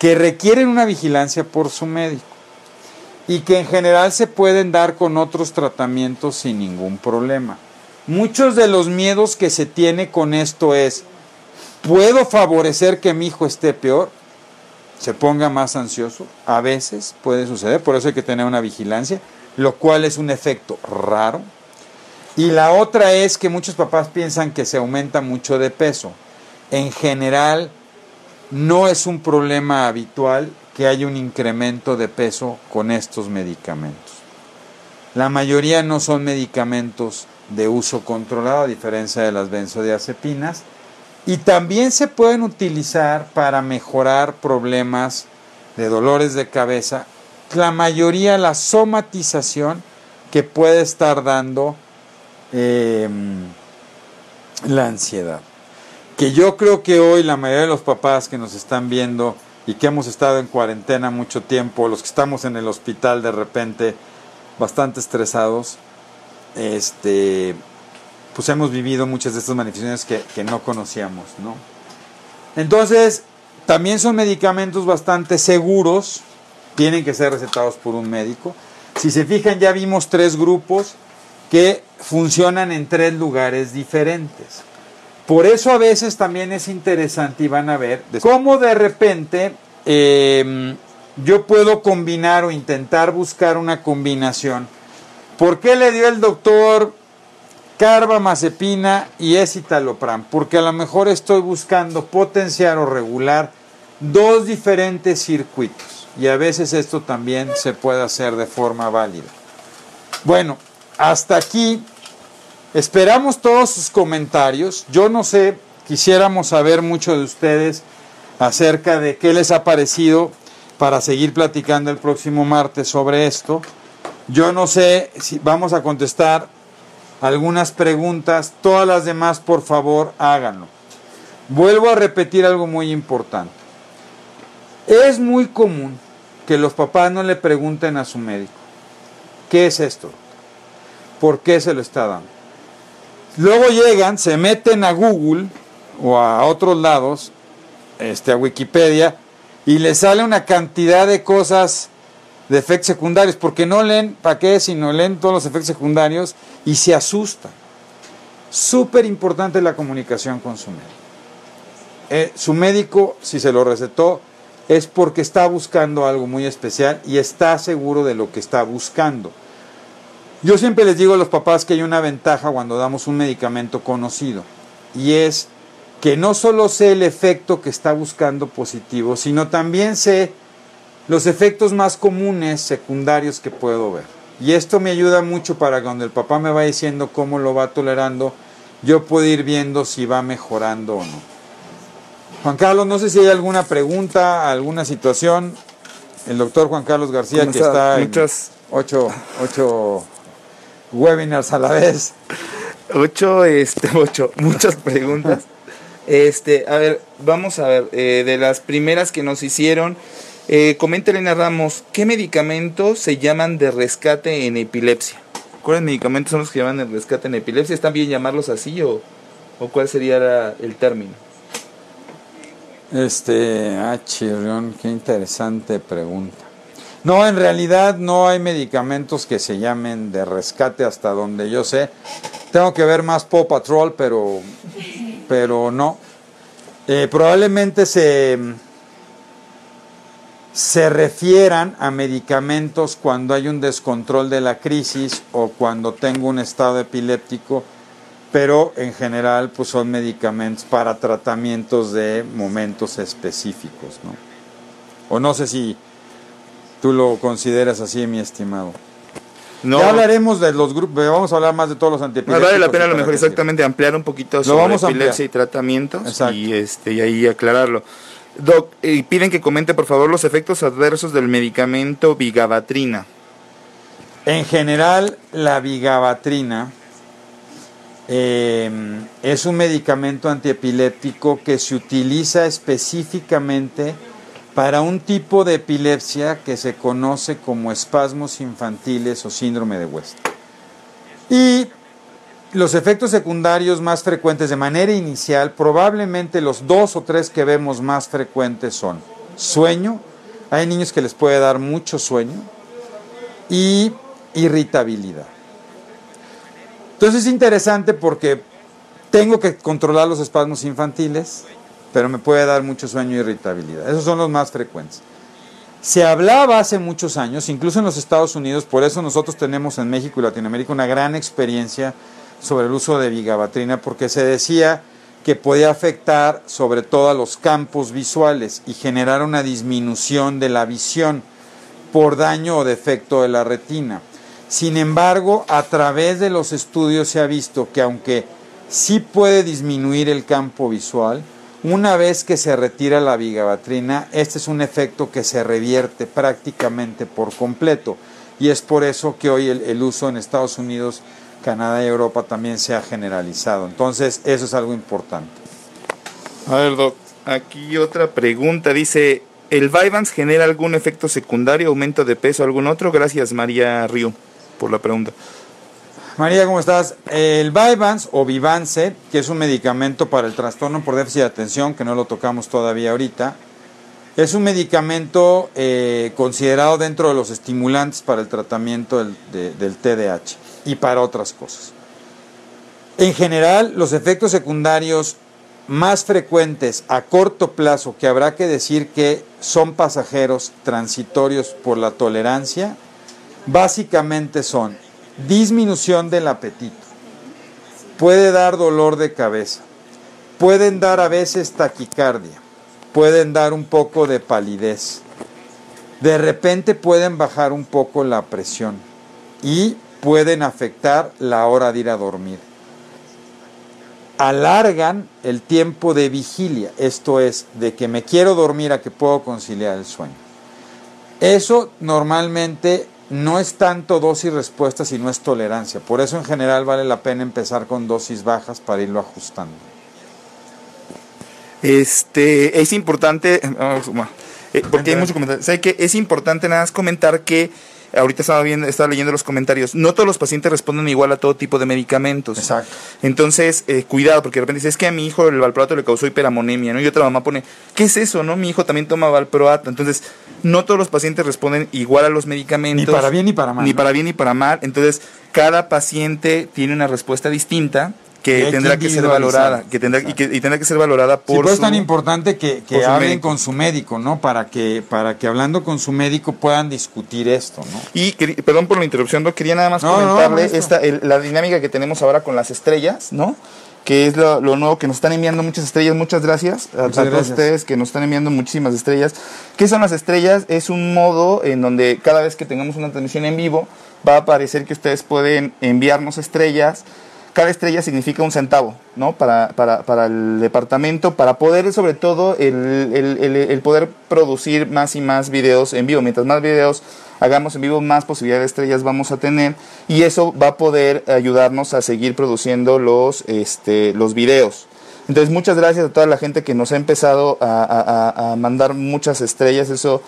que requieren una vigilancia por su médico y que en general se pueden dar con otros tratamientos sin ningún problema. Muchos de los miedos que se tiene con esto es, ¿puedo favorecer que mi hijo esté peor? Se ponga más ansioso. A veces puede suceder, por eso hay que tener una vigilancia, lo cual es un efecto raro. Y la otra es que muchos papás piensan que se aumenta mucho de peso. En general, no es un problema habitual que haya un incremento de peso con estos medicamentos. La mayoría no son medicamentos de uso controlado, a diferencia de las benzodiazepinas, y también se pueden utilizar para mejorar problemas de dolores de cabeza, la mayoría la somatización que puede estar dando em, la ansiedad que yo creo que hoy la mayoría de los papás que nos están viendo y que hemos estado en cuarentena mucho tiempo, los que estamos en el hospital de repente bastante estresados, este, pues hemos vivido muchas de estas manifestaciones que, no conocíamos, ¿no? Entonces, también son medicamentos bastante seguros, tienen que ser recetados por un médico. Si se fijan, ya vimos tres grupos que funcionan en tres lugares diferentes. Por eso a veces también es interesante y van a ver cómo de repente em, yo puedo combinar o intentar buscar una combinación. ¿Por qué le dio el doctor carbamazepina y escitalopram? Porque a lo mejor estoy buscando potenciar o regular dos diferentes circuitos y a veces esto también se puede hacer de forma válida. Bueno, hasta aquí Esperamos todos sus comentarios. Yo no sé, quisiéramos saber mucho de ustedes acerca de qué les ha parecido para seguir platicando el próximo martes sobre esto. Yo no sé si vamos a contestar algunas preguntas, todas las demás por favor háganlo. Vuelvo a repetir algo muy importante. Es muy común que los papás no le pregunten a su médico, ¿qué es esto? ¿Por qué se lo está dando? Luego llegan, se meten a Google o a otros lados, este, a Wikipedia, y les sale una cantidad de cosas de efectos secundarios, porque no leen, ¿para qué? Si no leen todos los efectos secundarios y se asustan. súper importante la comunicación con su médico. Eh, su médico, si se lo recetó, es porque está buscando algo muy especial y está seguro de lo que está buscando. Yo siempre les digo a los papás que hay una ventaja cuando damos un medicamento conocido y es que no solo sé el efecto que está buscando positivo, sino también sé los efectos más comunes secundarios que puedo ver. Y esto me ayuda mucho para cuando el papá me va diciendo cómo lo va tolerando, yo puedo ir viendo si va mejorando o no. Juan Carlos, no sé si hay alguna pregunta, alguna situación. El doctor Juan Carlos García, que está en ocho, ocho webinars a la vez. Ocho, este, ocho, muchas preguntas. Este, a ver, vamos a ver, eh, de las primeras que nos hicieron, eh, comenta Elena Ramos, ¿qué medicamentos se llaman de rescate en epilepsia? ¿Cuáles medicamentos son los que llaman de rescate en epilepsia? ¿Están bien llamarlos así o, o cuál sería el término? Este, ah, chirrión, qué interesante pregunta. No, en realidad no hay medicamentos que se llamen de rescate hasta donde yo sé. Tengo que ver más Paw Patrol, pero, pero no. Eh, probablemente se, se refieran a medicamentos cuando hay un descontrol de la crisis o cuando tengo un estado epiléptico pero en general pues son medicamentos para tratamientos de momentos específicos, ¿no? O no sé si tú lo consideras así, mi estimado. No. Ya hablaremos de los grupos, vamos a hablar más de todos los antiepilépticos. vale la pena a lo mejor exactamente ampliar un poquito sobre vamos epilepsia y tratamientos y este y ahí aclararlo. Doc, y piden que comente por favor los efectos adversos del medicamento vigabatrina. En general, la vigabatrina Em, es un medicamento antiepiléptico que se utiliza específicamente para un tipo de epilepsia que se conoce como espasmos infantiles o síndrome de West. Y los efectos secundarios más frecuentes de manera inicial, probablemente los dos o tres que vemos más frecuentes son sueño, hay niños que les puede dar mucho sueño, y irritabilidad. Entonces es interesante porque tengo que controlar los espasmos infantiles, pero me puede dar mucho sueño y irritabilidad. Esos son los más frecuentes. Se hablaba hace muchos años, incluso en los Estados Unidos, por eso nosotros tenemos en México y Latinoamérica una gran experiencia sobre el uso de vigabatrina, porque se decía que podía afectar sobre todo a los campos visuales y generar una disminución de la visión por daño o defecto de la retina. Sin embargo, a través de los estudios se ha visto que aunque sí puede disminuir el campo visual, una vez que se retira la vigabatrina, este es un efecto que se revierte prácticamente por completo. Y es por eso que hoy el, uso en Estados Unidos, Canadá y Europa también se ha generalizado. Entonces, eso es algo importante. A ver, Doc, aquí otra pregunta. Dice, ¿el Vyvanse genera algún efecto secundario, aumento de peso, algún otro? Gracias, María Río por la pregunta. María, ¿cómo estás? El Vyvanse o Vivance, que es un medicamento para el trastorno por déficit de atención, que no lo tocamos todavía ahorita, es un medicamento eh, considerado dentro de los estimulantes para el tratamiento del, del TDAH y para otras cosas. En general, los efectos secundarios más frecuentes a corto plazo, que habrá que decir que son pasajeros transitorios por la tolerancia, básicamente son disminución del apetito, puede dar dolor de cabeza, pueden dar a veces taquicardia, pueden dar un poco de palidez, de repente pueden bajar un poco la presión y pueden afectar la hora de ir a dormir. Alargan el tiempo de vigilia, esto es, de que me quiero dormir a que puedo conciliar el sueño. Eso normalmente no es tanto dosis respuesta, sino es tolerancia. Por eso en general vale la pena empezar con dosis bajas para irlo ajustando. Este, es importante, eh, porque hay muchos comentarios. Sé que es importante nada más comentar que ahorita estaba viendo, estaba leyendo los comentarios, no todos los pacientes responden igual a todo tipo de medicamentos. Exacto. Entonces, eh, cuidado, porque de repente dice, es que a mi hijo el valproato le causó hiperamonemia, ¿no? Y otra mamá pone, ¿qué es eso, no? Mi hijo también toma valproato. Entonces, no todos los pacientes responden igual a los medicamentos. Ni para bien ni para mal. Ni para bien ni para mal. Entonces, cada paciente tiene una respuesta distinta que tendrá que ser valorada, que tendrá, y, que, y tendrá que ser valorada por. Sí, es tan importante que, que hablen con su médico, ¿no? Para que, para que hablando con su médico puedan discutir esto, ¿no? Y perdón por la interrupción, no quería nada más comentarle esta, la dinámica que tenemos ahora con las estrellas, ¿no? que es lo, nuevo que nos están enviando muchas estrellas. Muchas gracias a, todos ustedes que nos están enviando muchísimas estrellas. ¿Qué son las estrellas? Es un modo en donde cada vez que tengamos una transmisión en vivo va a aparecer que ustedes pueden enviarnos estrellas cada estrella significa un centavo, ¿no? Para, para, para el departamento, para poder, sobre todo, el, el, el, poder producir más y más videos en vivo. Mientras más videos hagamos en vivo, más posibilidades de estrellas vamos a tener y eso va a poder ayudarnos a seguir produciendo los, este, los videos. Entonces, muchas gracias a toda la gente que nos ha empezado a, a mandar muchas estrellas. Eso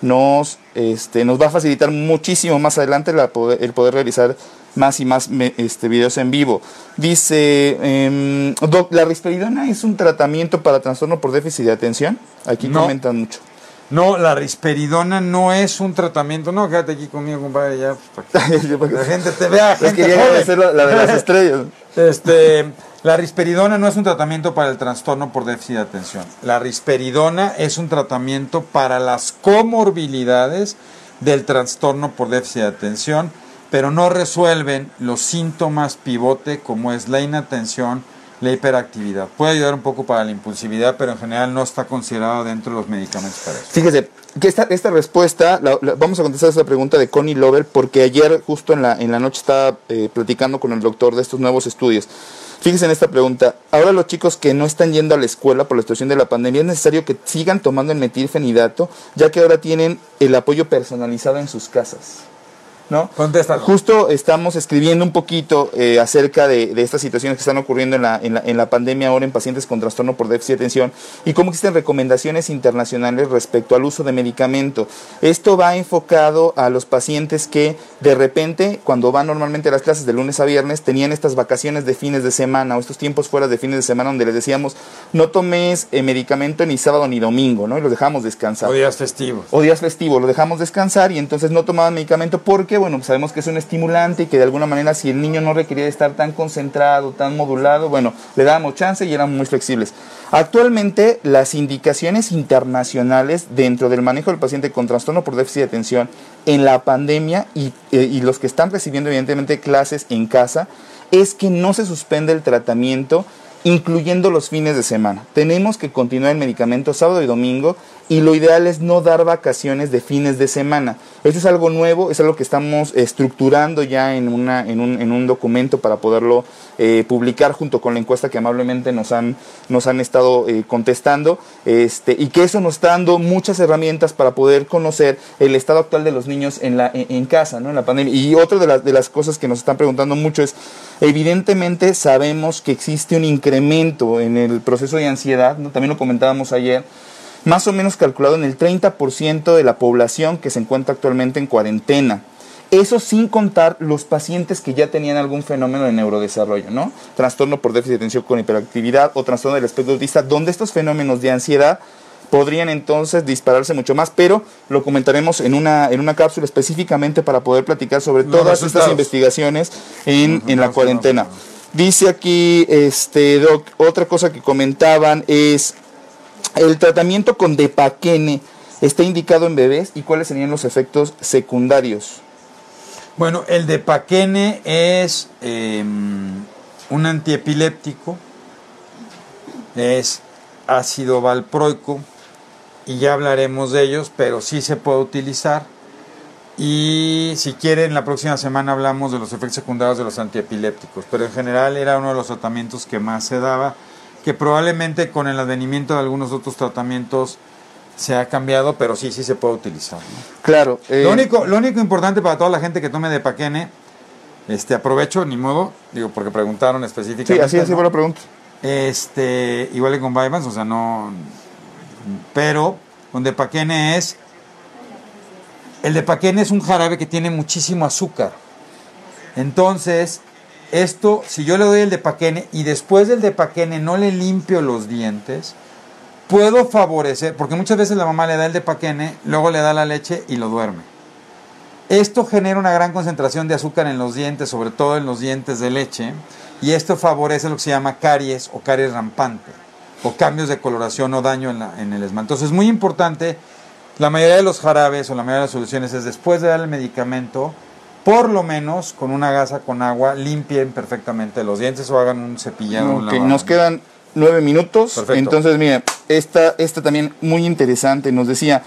nos, este, nos va a facilitar muchísimo más adelante el poder realizar más y más este, videos en vivo. Dice, em, ¿la risperidona es un tratamiento para trastorno por déficit de atención? Aquí comentan mucho. No, la risperidona no es un tratamiento. No, quédate aquí conmigo, compadre, ya. la gente te vea. Gente la, la, de las estrellas. Este, la risperidona no es un tratamiento para el trastorno por déficit de atención. La risperidona es un tratamiento para las comorbilidades del trastorno por déficit de atención, pero no resuelven los síntomas pivote como es la inatención, la hiperactividad. Puede ayudar un poco para la impulsividad, pero en general no está considerado dentro de los medicamentos para eso. Fíjese, que esta, esta respuesta, vamos a contestar esa pregunta de Connie Lover, porque ayer justo en la, en la noche estaba eh, platicando con el doctor de estos nuevos estudios. Fíjense en esta pregunta. Ahora los chicos que no están yendo a la escuela por la situación de la pandemia, ¿es necesario que sigan tomando el metilfenidato, ya que ahora tienen el apoyo personalizado en sus casas? ¿No? Justo estamos escribiendo un poquito eh, acerca de, estas situaciones que están ocurriendo en la, en, la, pandemia ahora en pacientes con trastorno por déficit de atención y cómo existen recomendaciones internacionales respecto al uso de medicamento. Esto va enfocado a los pacientes que de repente, cuando van normalmente a las clases de lunes a viernes, tenían estas vacaciones de fines de semana o estos tiempos fuera de fines de semana donde les decíamos, no tomes eh, medicamento ni sábado ni domingo, ¿no? Y los dejamos descansar. O días festivos. O días festivos, lo dejamos descansar y entonces no tomaban medicamento porque bueno, sabemos que es un estimulante y que de alguna manera si el niño no requería estar tan concentrado, tan modulado, bueno, le dábamos chance y eran muy flexibles. Actualmente las indicaciones internacionales dentro del manejo del paciente con trastorno por déficit de atención en la pandemia y, eh, y los que están recibiendo evidentemente clases en casa es que no se suspende el tratamiento incluyendo los fines de semana. Tenemos que continuar el medicamento sábado y domingo y lo ideal es no dar vacaciones de fines de semana. Esto es algo nuevo, es algo que estamos estructurando ya en, una, en, un, en un documento para poderlo eh, publicar junto con la encuesta que amablemente nos han, nos han estado eh, contestando este, y que eso nos está dando muchas herramientas para poder conocer el estado actual de los niños en, la, en, casa, ¿no? en la pandemia. Y otra de, las de las cosas que nos están preguntando mucho es, evidentemente sabemos que existe un incremento en el proceso de ansiedad, también lo comentábamos ayer, más o menos calculado en el 30% de la población que se encuentra actualmente en cuarentena. Eso sin contar los pacientes que ya tenían algún fenómeno de neurodesarrollo, ¿no? Trastorno por déficit de atención con hiperactividad o trastorno del espectro autista, donde estos fenómenos de ansiedad podrían entonces dispararse mucho más, pero lo comentaremos en una, en una cápsula específicamente para poder platicar sobre todas estas investigaciones en, en la cuarentena. Dice aquí, este, Doc, otra cosa que comentaban es el tratamiento con depaquene está indicado en bebés y cuáles serían los efectos secundarios. Bueno, el depaquene es em, un antiepiléptico, es ácido valproico y ya hablaremos de ellos, pero sí se puede utilizar. Y si quieren, la próxima semana hablamos de los efectos secundarios de los antiepilépticos, pero en general era uno de los tratamientos que más se daba que probablemente con el advenimiento de algunos otros tratamientos se ha cambiado, pero sí, sí se puede utilizar. Claro. Eh, lo, único, lo único importante para toda la gente que tome de paquene, este, aprovecho, ni modo, digo, porque preguntaron específicamente. Sí, así, así fue la pregunta. Este, igual que con Vivans, o sea, no. Pero con depaquene es. El depaquene es un jarabe que tiene muchísimo azúcar. Entonces, esto, si yo le doy el de paquene y después del de paquene no le limpio los dientes, puedo favorecer, porque muchas veces la mamá le da el de paquene, luego le da la leche y lo duerme. Esto genera una gran concentración de azúcar en los dientes, sobre todo en los dientes de leche, y esto favorece lo que se llama caries o caries rampante o cambios de coloración o daño en, el esmalte. Entonces es muy importante, la mayoría de los jarabes o la mayoría de las soluciones es después de dar el medicamento, por lo menos con una gasa con agua limpien perfectamente los dientes o hagan un cepillado. Ok, nos quedan nueve minutos. Perfecto. Entonces, mire, esta, esta también muy interesante. Nos decía,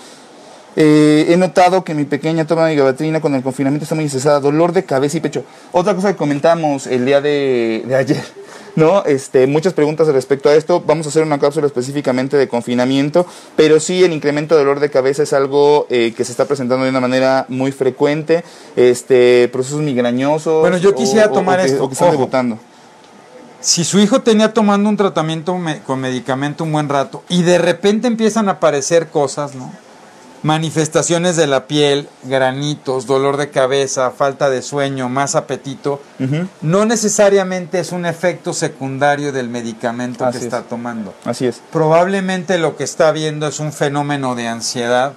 eh, he notado que mi pequeña toma de gabatrina con el confinamiento está muy estresada, dolor de cabeza y pecho. Otra cosa que comentamos el día de, de ayer, ¿no? Este, muchas preguntas respecto a esto. Vamos a hacer una cápsula específicamente de confinamiento, pero sí el incremento de dolor de cabeza es algo eh, que se está presentando de una manera muy frecuente. Este, procesos migrañosos. Bueno, yo quisiera o- tomar o que- esto, O que están ojo. debutando. Si su hijo tenía tomando un tratamiento me- con medicamento un buen rato y de repente empiezan a aparecer cosas, ¿no? Manifestaciones de la piel, granitos, dolor de cabeza, falta de sueño, más apetito, no necesariamente es un efecto secundario del medicamento Así que es. está tomando. Así es. Probablemente lo que está viendo es un fenómeno de ansiedad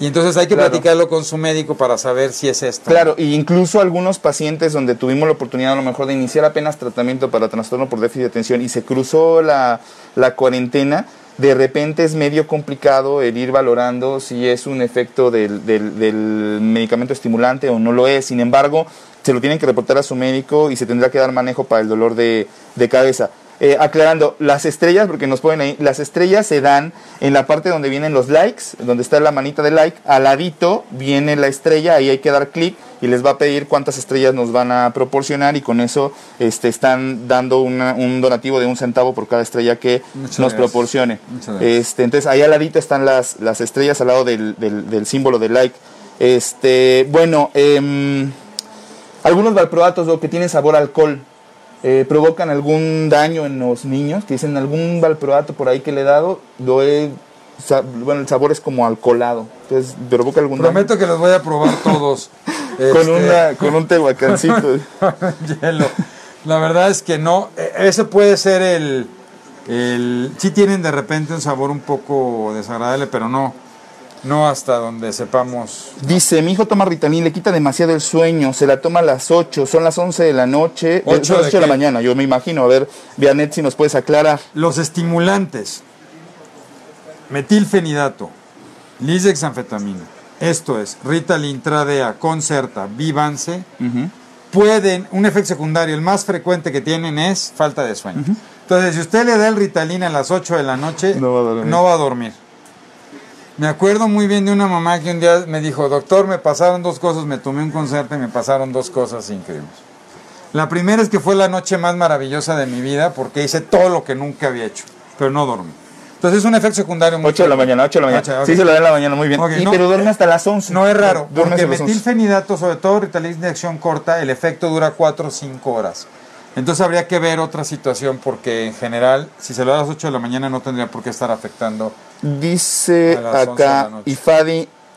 y entonces hay que Claro. platicarlo con su médico para saber si es esto. Claro, e incluso algunos pacientes donde tuvimos la oportunidad a lo mejor de iniciar apenas tratamiento para trastorno por déficit de atención y se cruzó la, la cuarentena, de repente es medio complicado el ir valorando si es un efecto del, del- del medicamento estimulante o no lo es. Sin embargo, se lo tienen que reportar a su médico y se tendrá que dar manejo para el dolor de, de cabeza. Eh, aclarando, las estrellas, porque nos ponen ahí, las estrellas se dan en la parte donde vienen los likes, donde está la manita de like, al ladito viene la estrella, ahí hay que dar clic y les va a pedir cuántas estrellas nos van a proporcionar y con eso este, están dando una- un donativo de un centavo por cada estrella que Muchas nos gracias. proporcione. Este, entonces ahí al ladito están las, las estrellas al lado del, del- del símbolo de like. Este, bueno, em, algunos valproatos o que tienen sabor a alcohol eh, provocan algún daño en los niños. Que dicen algún valproato por ahí que le he dado, lo he, bueno, el sabor es como alcoholado. Entonces provoca algún Prometo que los voy a probar todos. Con, Este, una, con un tehuacancito. hielo. La verdad es que no. E- Ese puede ser el, el. Sí tienen de repente un sabor un poco desagradable, pero no. No hasta donde sepamos. Dice, mi hijo toma Ritalin, le quita demasiado el sueño, se la toma a las 8, son las 11 de la noche, eh, ¿Ocho son las de 8 de la mañana, yo me imagino. A ver, Vianet, si nos puedes aclarar. Los estimulantes. Metilfenidato. Lisdexanfetamina. Esto es Ritalin, Tradea, Concerta, Vivance. Pueden, un efecto secundario, el más frecuente que tienen es falta de sueño. Entonces, si usted le da el Ritalin a las 8 de la noche, No va a dormir. no va a dormir. Me acuerdo muy bien de una mamá que un día me dijo, doctor, me pasaron dos cosas, me tomé un concerto y me pasaron dos cosas increíbles. La primera es que fue la noche más maravillosa de mi vida porque hice todo lo que nunca había hecho, pero no dormí. Entonces es un efecto secundario muy 8 de la mañana, 8 de la mañana. Ocho, ok. Sí, se lo da en la mañana, muy bien. Ok, Y- no, pero duerme hasta las 11. No es raro, porque hasta las 11. metilfenidato, sobre todo Ritalin de acción corta, el efecto dura 4 o 5 horas. Entonces habría que ver otra situación porque en general, si se lo da a las 8 de la mañana no tendría por qué estar afectando. Dice A las 11 de la acá noche.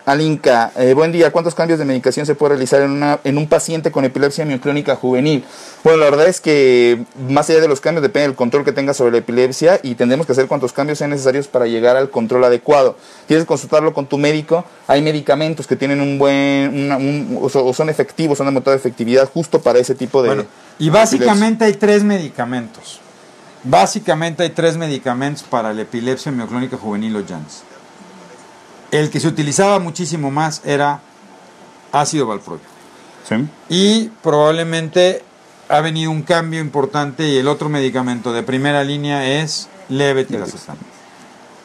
Alinka, eh, buen día, ¿cuántos cambios de medicación se puede realizar en, una, en un paciente con epilepsia mioclónica juvenil? Bueno, la verdad es que más allá de los cambios depende del control que tenga sobre la epilepsia y tendremos que hacer cuantos cambios sean necesarios para llegar al control adecuado. Tienes que consultarlo con tu médico, hay medicamentos que tienen un buen, una- un- o son efectivos, son de motor de efectividad justo para ese tipo de... Bueno, y básicamente hay tres medicamentos. Básicamente hay tres medicamentos para la epilepsia mioclónica juvenil o JANS. El que se utilizaba muchísimo más era ácido valproico. ¿Sí? Y probablemente ha venido un cambio importante y el otro medicamento de primera línea es levetiracetam.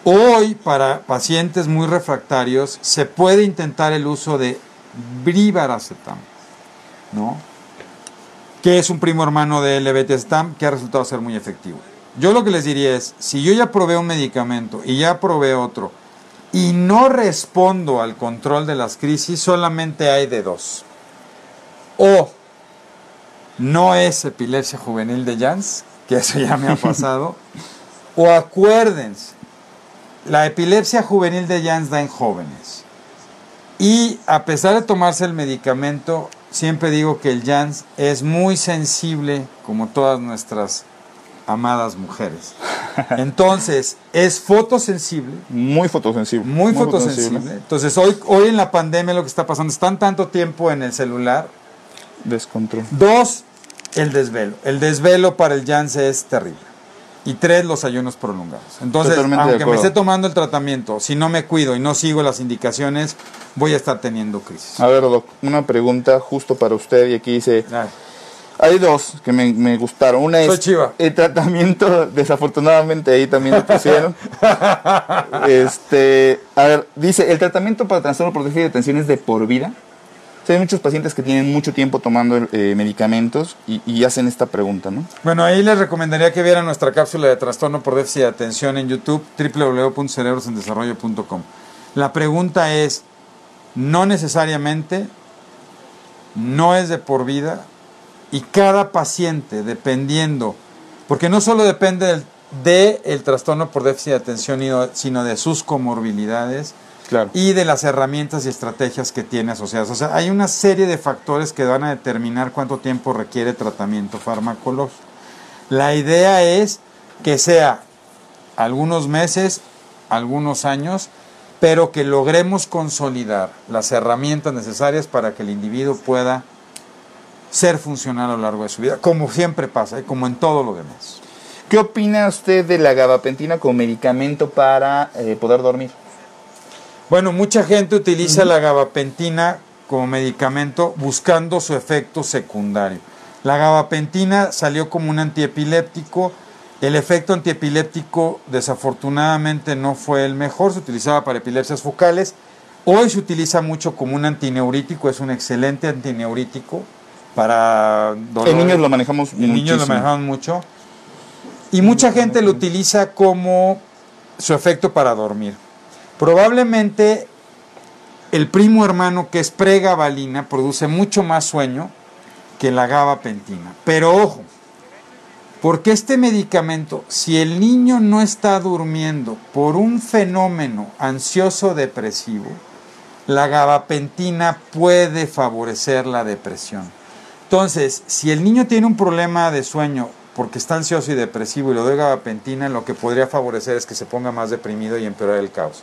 Hoy para pacientes muy refractarios se puede intentar el uso de brivaracetam, ¿no? Que es un primo hermano de levetiracetam que ha resultado ser muy efectivo. Yo lo que les diría es, si yo ya probé un medicamento y ya probé otro y no respondo al control de las crisis, solamente hay de dos o no es epilepsia juvenil de Jans, que eso ya me ha pasado, o acuérdense, la epilepsia juvenil de Jans da en jóvenes. Y a pesar de tomarse el medicamento, siempre digo que el Jans es muy sensible, como todas nuestras amadas mujeres. Entonces, es fotosensible, Muy fotosensible. muy, fotosensible. Entonces, hoy, hoy en la pandemia lo que está pasando, están tanto tiempo en el celular Descontrol. Dos, el desvelo. El desvelo para el Yance es terrible. Y tres, los ayunos prolongados. Entonces, Totalmente aunque me esté tomando el tratamiento, si no me cuido y no sigo las indicaciones, voy a estar teniendo crisis. A ver, Doc, una pregunta justo para usted y aquí dice, Ay, hay dos que me, me gustaron. Una Soy es chiva. el tratamiento, desafortunadamente ahí también lo pusieron. este, a ver, dice, el tratamiento para trastorno por déficit de atención es de por vida. O sea, hay muchos pacientes que tienen mucho tiempo tomando eh, medicamentos y, y hacen esta pregunta, ¿no? Bueno, ahí les recomendaría que vieran nuestra cápsula de trastorno por déficit de atención en YouTube, www.cerebrosendesarrollo.com. La pregunta es, no necesariamente, no es de por vida, y cada paciente, dependiendo, porque no solo depende del de el trastorno por déficit de atención, sino de sus comorbilidades, Claro. y de las herramientas y estrategias que tiene asociadas. O sea, hay una serie de factores que van a determinar cuánto tiempo requiere tratamiento farmacológico. La idea es que sea algunos meses, algunos años, pero que logremos consolidar las herramientas necesarias para que el individuo pueda ser funcional a lo largo de su vida, como siempre pasa y como en todo lo demás. ¿Qué opina usted de la gabapentina como medicamento para eh, poder dormir? Bueno, mucha gente utiliza la gabapentina como medicamento buscando su efecto secundario. La gabapentina salió como un antiepiléptico. El efecto antiepiléptico desafortunadamente no fue el mejor, se utilizaba para epilepsias focales. Hoy se utiliza mucho como un antineurítico, es un excelente antineurítico para dolores. En niños lo manejamos En niños lo manejaban mucho. Y mucha gente lo utiliza como su efecto para dormir. Probablemente el primo hermano que es pregabalina produce mucho más sueño que la gabapentina. Pero ojo, porque este medicamento, si el niño no está durmiendo por un fenómeno ansioso depresivo, la gabapentina puede favorecer la depresión. Entonces, si el niño tiene un problema de sueño porque está ansioso y depresivo y le doy gabapentina, lo que podría favorecer es que se ponga más deprimido y empeorar el caos.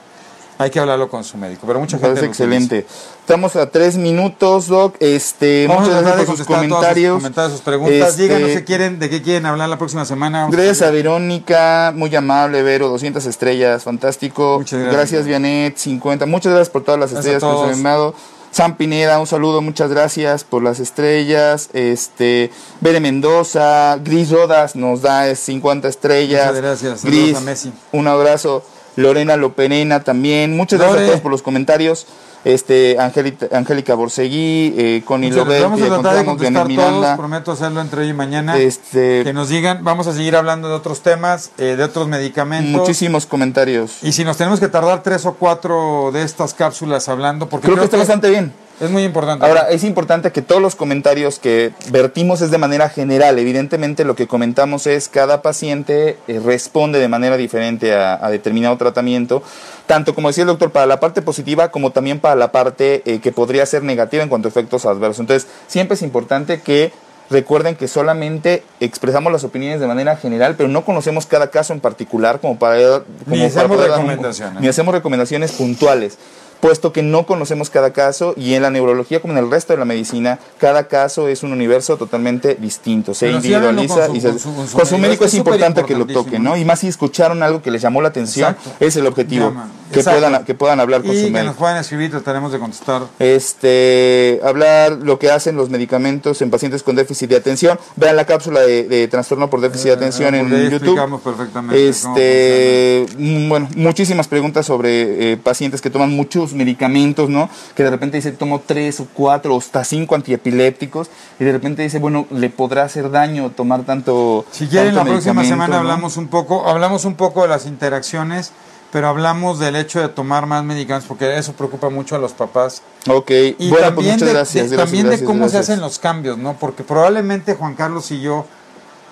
Hay que hablarlo con su médico, pero mucha Me gente parece lo utiliza. excelente. Estamos a tres minutos, Doc. Este, Vamos muchas gracias por sus contestar todos sus comentarios. comentarios, sus preguntas. Este, Díganos si quieren, de qué quieren hablar la próxima semana. Gracias a ver. Verónica, muy amable, Vero, 200 estrellas, fantástico. Muchas gracias. Gracias, Vianet, 50. Muchas gracias por todas las estrellas que nos han. Sam Pineda, un saludo, muchas gracias por las estrellas. Este, Bere Mendoza, Gris Rodas nos da eh, 50 estrellas. Muchas gracias. Gris, a Messi. un abrazo. Lorena Loperena también. Muchas gracias a todos por los comentarios. Este, Angélica, Angélica Borseguí, eh, Connie. Lobel, Vamos a que tratar de contestar todos. Prometo hacerlo entre hoy y mañana. Este, Que nos digan, vamos a seguir hablando de otros temas, eh, de otros medicamentos. muchísimos comentarios. Y si nos tenemos que tardar tres o cuatro de estas cápsulas hablando, porque Creo que está bastante bien. Es muy importante. Ahora, es importante que todos los comentarios que vertimos es de manera general. Evidentemente, lo que comentamos es cada paciente eh, responde de manera diferente a, a determinado tratamiento, tanto como decía el doctor, para la parte positiva como también para la parte eh, que podría ser negativa en cuanto a efectos adversos. Entonces, siempre es importante que recuerden que solamente expresamos las opiniones de manera general, pero no conocemos cada caso en particular como para... Como Ni hacemos recomendaciones. Ni hacemos recomendaciones puntuales puesto que no conocemos cada caso y en la neurología como en el resto de la medicina, cada caso es un universo totalmente distinto, se Pero individualiza con su- y se- con su- con su con su médico. médico es importante que lo toquen, ¿no? Y más si escucharon algo que les llamó la atención, Exacto. es el objetivo, Llaman. que Exacto. puedan que puedan hablar con y su que nos médico. puedan escribir, trataremos de contestar. Este, hablar lo que hacen los medicamentos en pacientes con déficit de atención. Vean la cápsula de, de trastorno por déficit de atención Eh, en porque ahí YouTube. explicamos perfectamente Este, mm, bueno, muchísimas preguntas sobre eh, pacientes que toman medicamentos, ¿no? Que de repente dice, tomo tres o cuatro o hasta cinco antiepilépticos y de repente dice, bueno, le podrá hacer daño tomar tanto. Si quieren, la próxima semana ¿no? hablamos un poco, hablamos un poco de las interacciones, pero hablamos del hecho de tomar más medicamentos, porque eso preocupa mucho a los papás. Ok, Y bueno, pues también, muchas de, gracias. de- gracias, también de cómo se hacen los cambios, ¿no? Porque probablemente Juan Carlos y yo,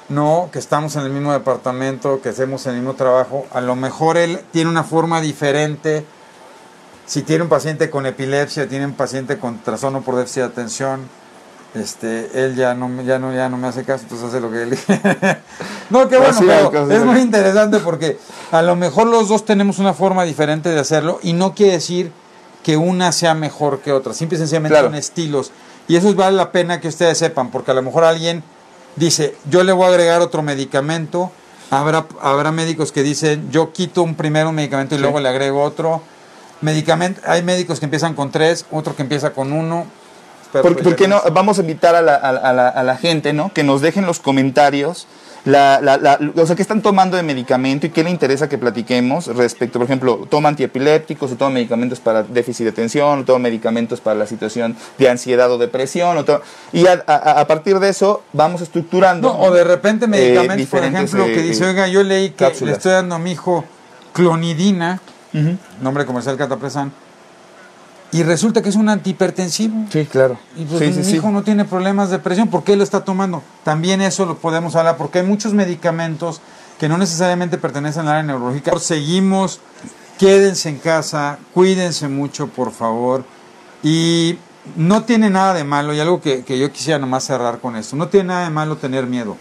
no, que estamos en el mismo departamento, que hacemos el mismo trabajo, a lo mejor él tiene una forma diferente. Si tiene un paciente con epilepsia, tiene un paciente con trastorno por déficit de atención, este, él ya no, me- ya no, ya no me hace caso, entonces hace lo que él No, qué bueno, Así pero es, muy interesante porque a lo mejor los dos tenemos una forma diferente de hacerlo y no quiere decir que una sea mejor que otra, simple y sencillamente Claro. son estilos. Y eso vale la pena que ustedes sepan, porque a lo mejor alguien dice, yo le voy a agregar otro medicamento. Habrá, habrá médicos que dicen, yo quito un primero un medicamento y luego le agrego otro. Medicamento, hay médicos que empiezan con tres, otro que empieza con uno. ¿Por, ¿por qué no? Vamos a invitar a la, a, la, a la gente, ¿no? Que nos dejen los comentarios la, o sea, qué están tomando de medicamento y qué le interesa que platiquemos respecto, por ejemplo, toma antiepilépticos o toma medicamentos para déficit de atención, o toma medicamentos para la situación de ansiedad o depresión, o y a, partir de eso vamos estructurando. No, o de repente medicamentos, eh, por ejemplo, que dice, oiga, yo leí que cápsulas. le estoy dando a mi hijo clonidina, uh -huh. nombre comercial catapresan, y resulta que es un antihipertensivo. Sí, claro. Y pues sí, mi sí, hijo sí. no tiene problemas de presión. ¿Por qué lo está tomando? También eso lo podemos hablar, porque hay muchos medicamentos que no necesariamente pertenecen al área neurológica. Seguimos, quédense en casa, cuídense mucho, por favor. Y no tiene nada de malo, y algo que, que yo quisiera nomás cerrar con esto, no tiene nada de malo tener miedo,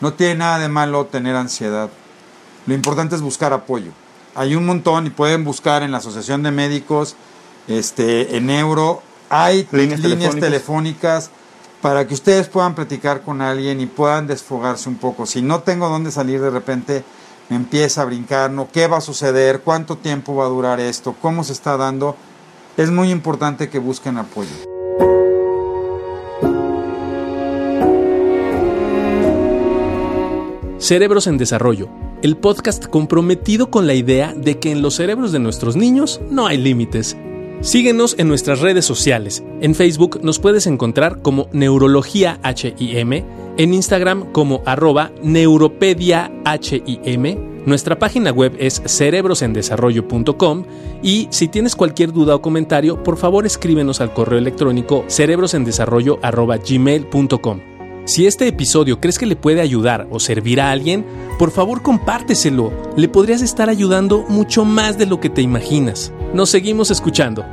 no tiene nada de malo tener ansiedad. Lo importante es buscar apoyo. Hay un montón y pueden buscar en la Asociación de Médicos, este, en euro, hay líneas, líneas telefónicas. telefónicas. para que ustedes puedan platicar con alguien y puedan desfogarse un poco. Si no tengo dónde salir de repente, me empieza a brincar, ¿no? ¿Qué va a suceder? ¿Cuánto tiempo va a durar esto? ¿Cómo se está dando? Es muy importante que busquen apoyo. Cerebros en Desarrollo, el podcast comprometido con la idea de que en los cerebros de nuestros niños no hay límites. Síguenos en nuestras redes sociales. En Facebook nos puedes encontrar como Neurología HIM, en Instagram como arroba Neuropedia HIM, nuestra página web es cerebrosendesarrollo.com y si tienes cualquier duda o comentario, por favor escríbenos al correo electrónico cerebrosendesarrollo.gmail.com. Si este episodio crees que le puede ayudar o servir a alguien, por favor compárteselo. Le podrías estar ayudando mucho más de lo que te imaginas. Nos seguimos escuchando.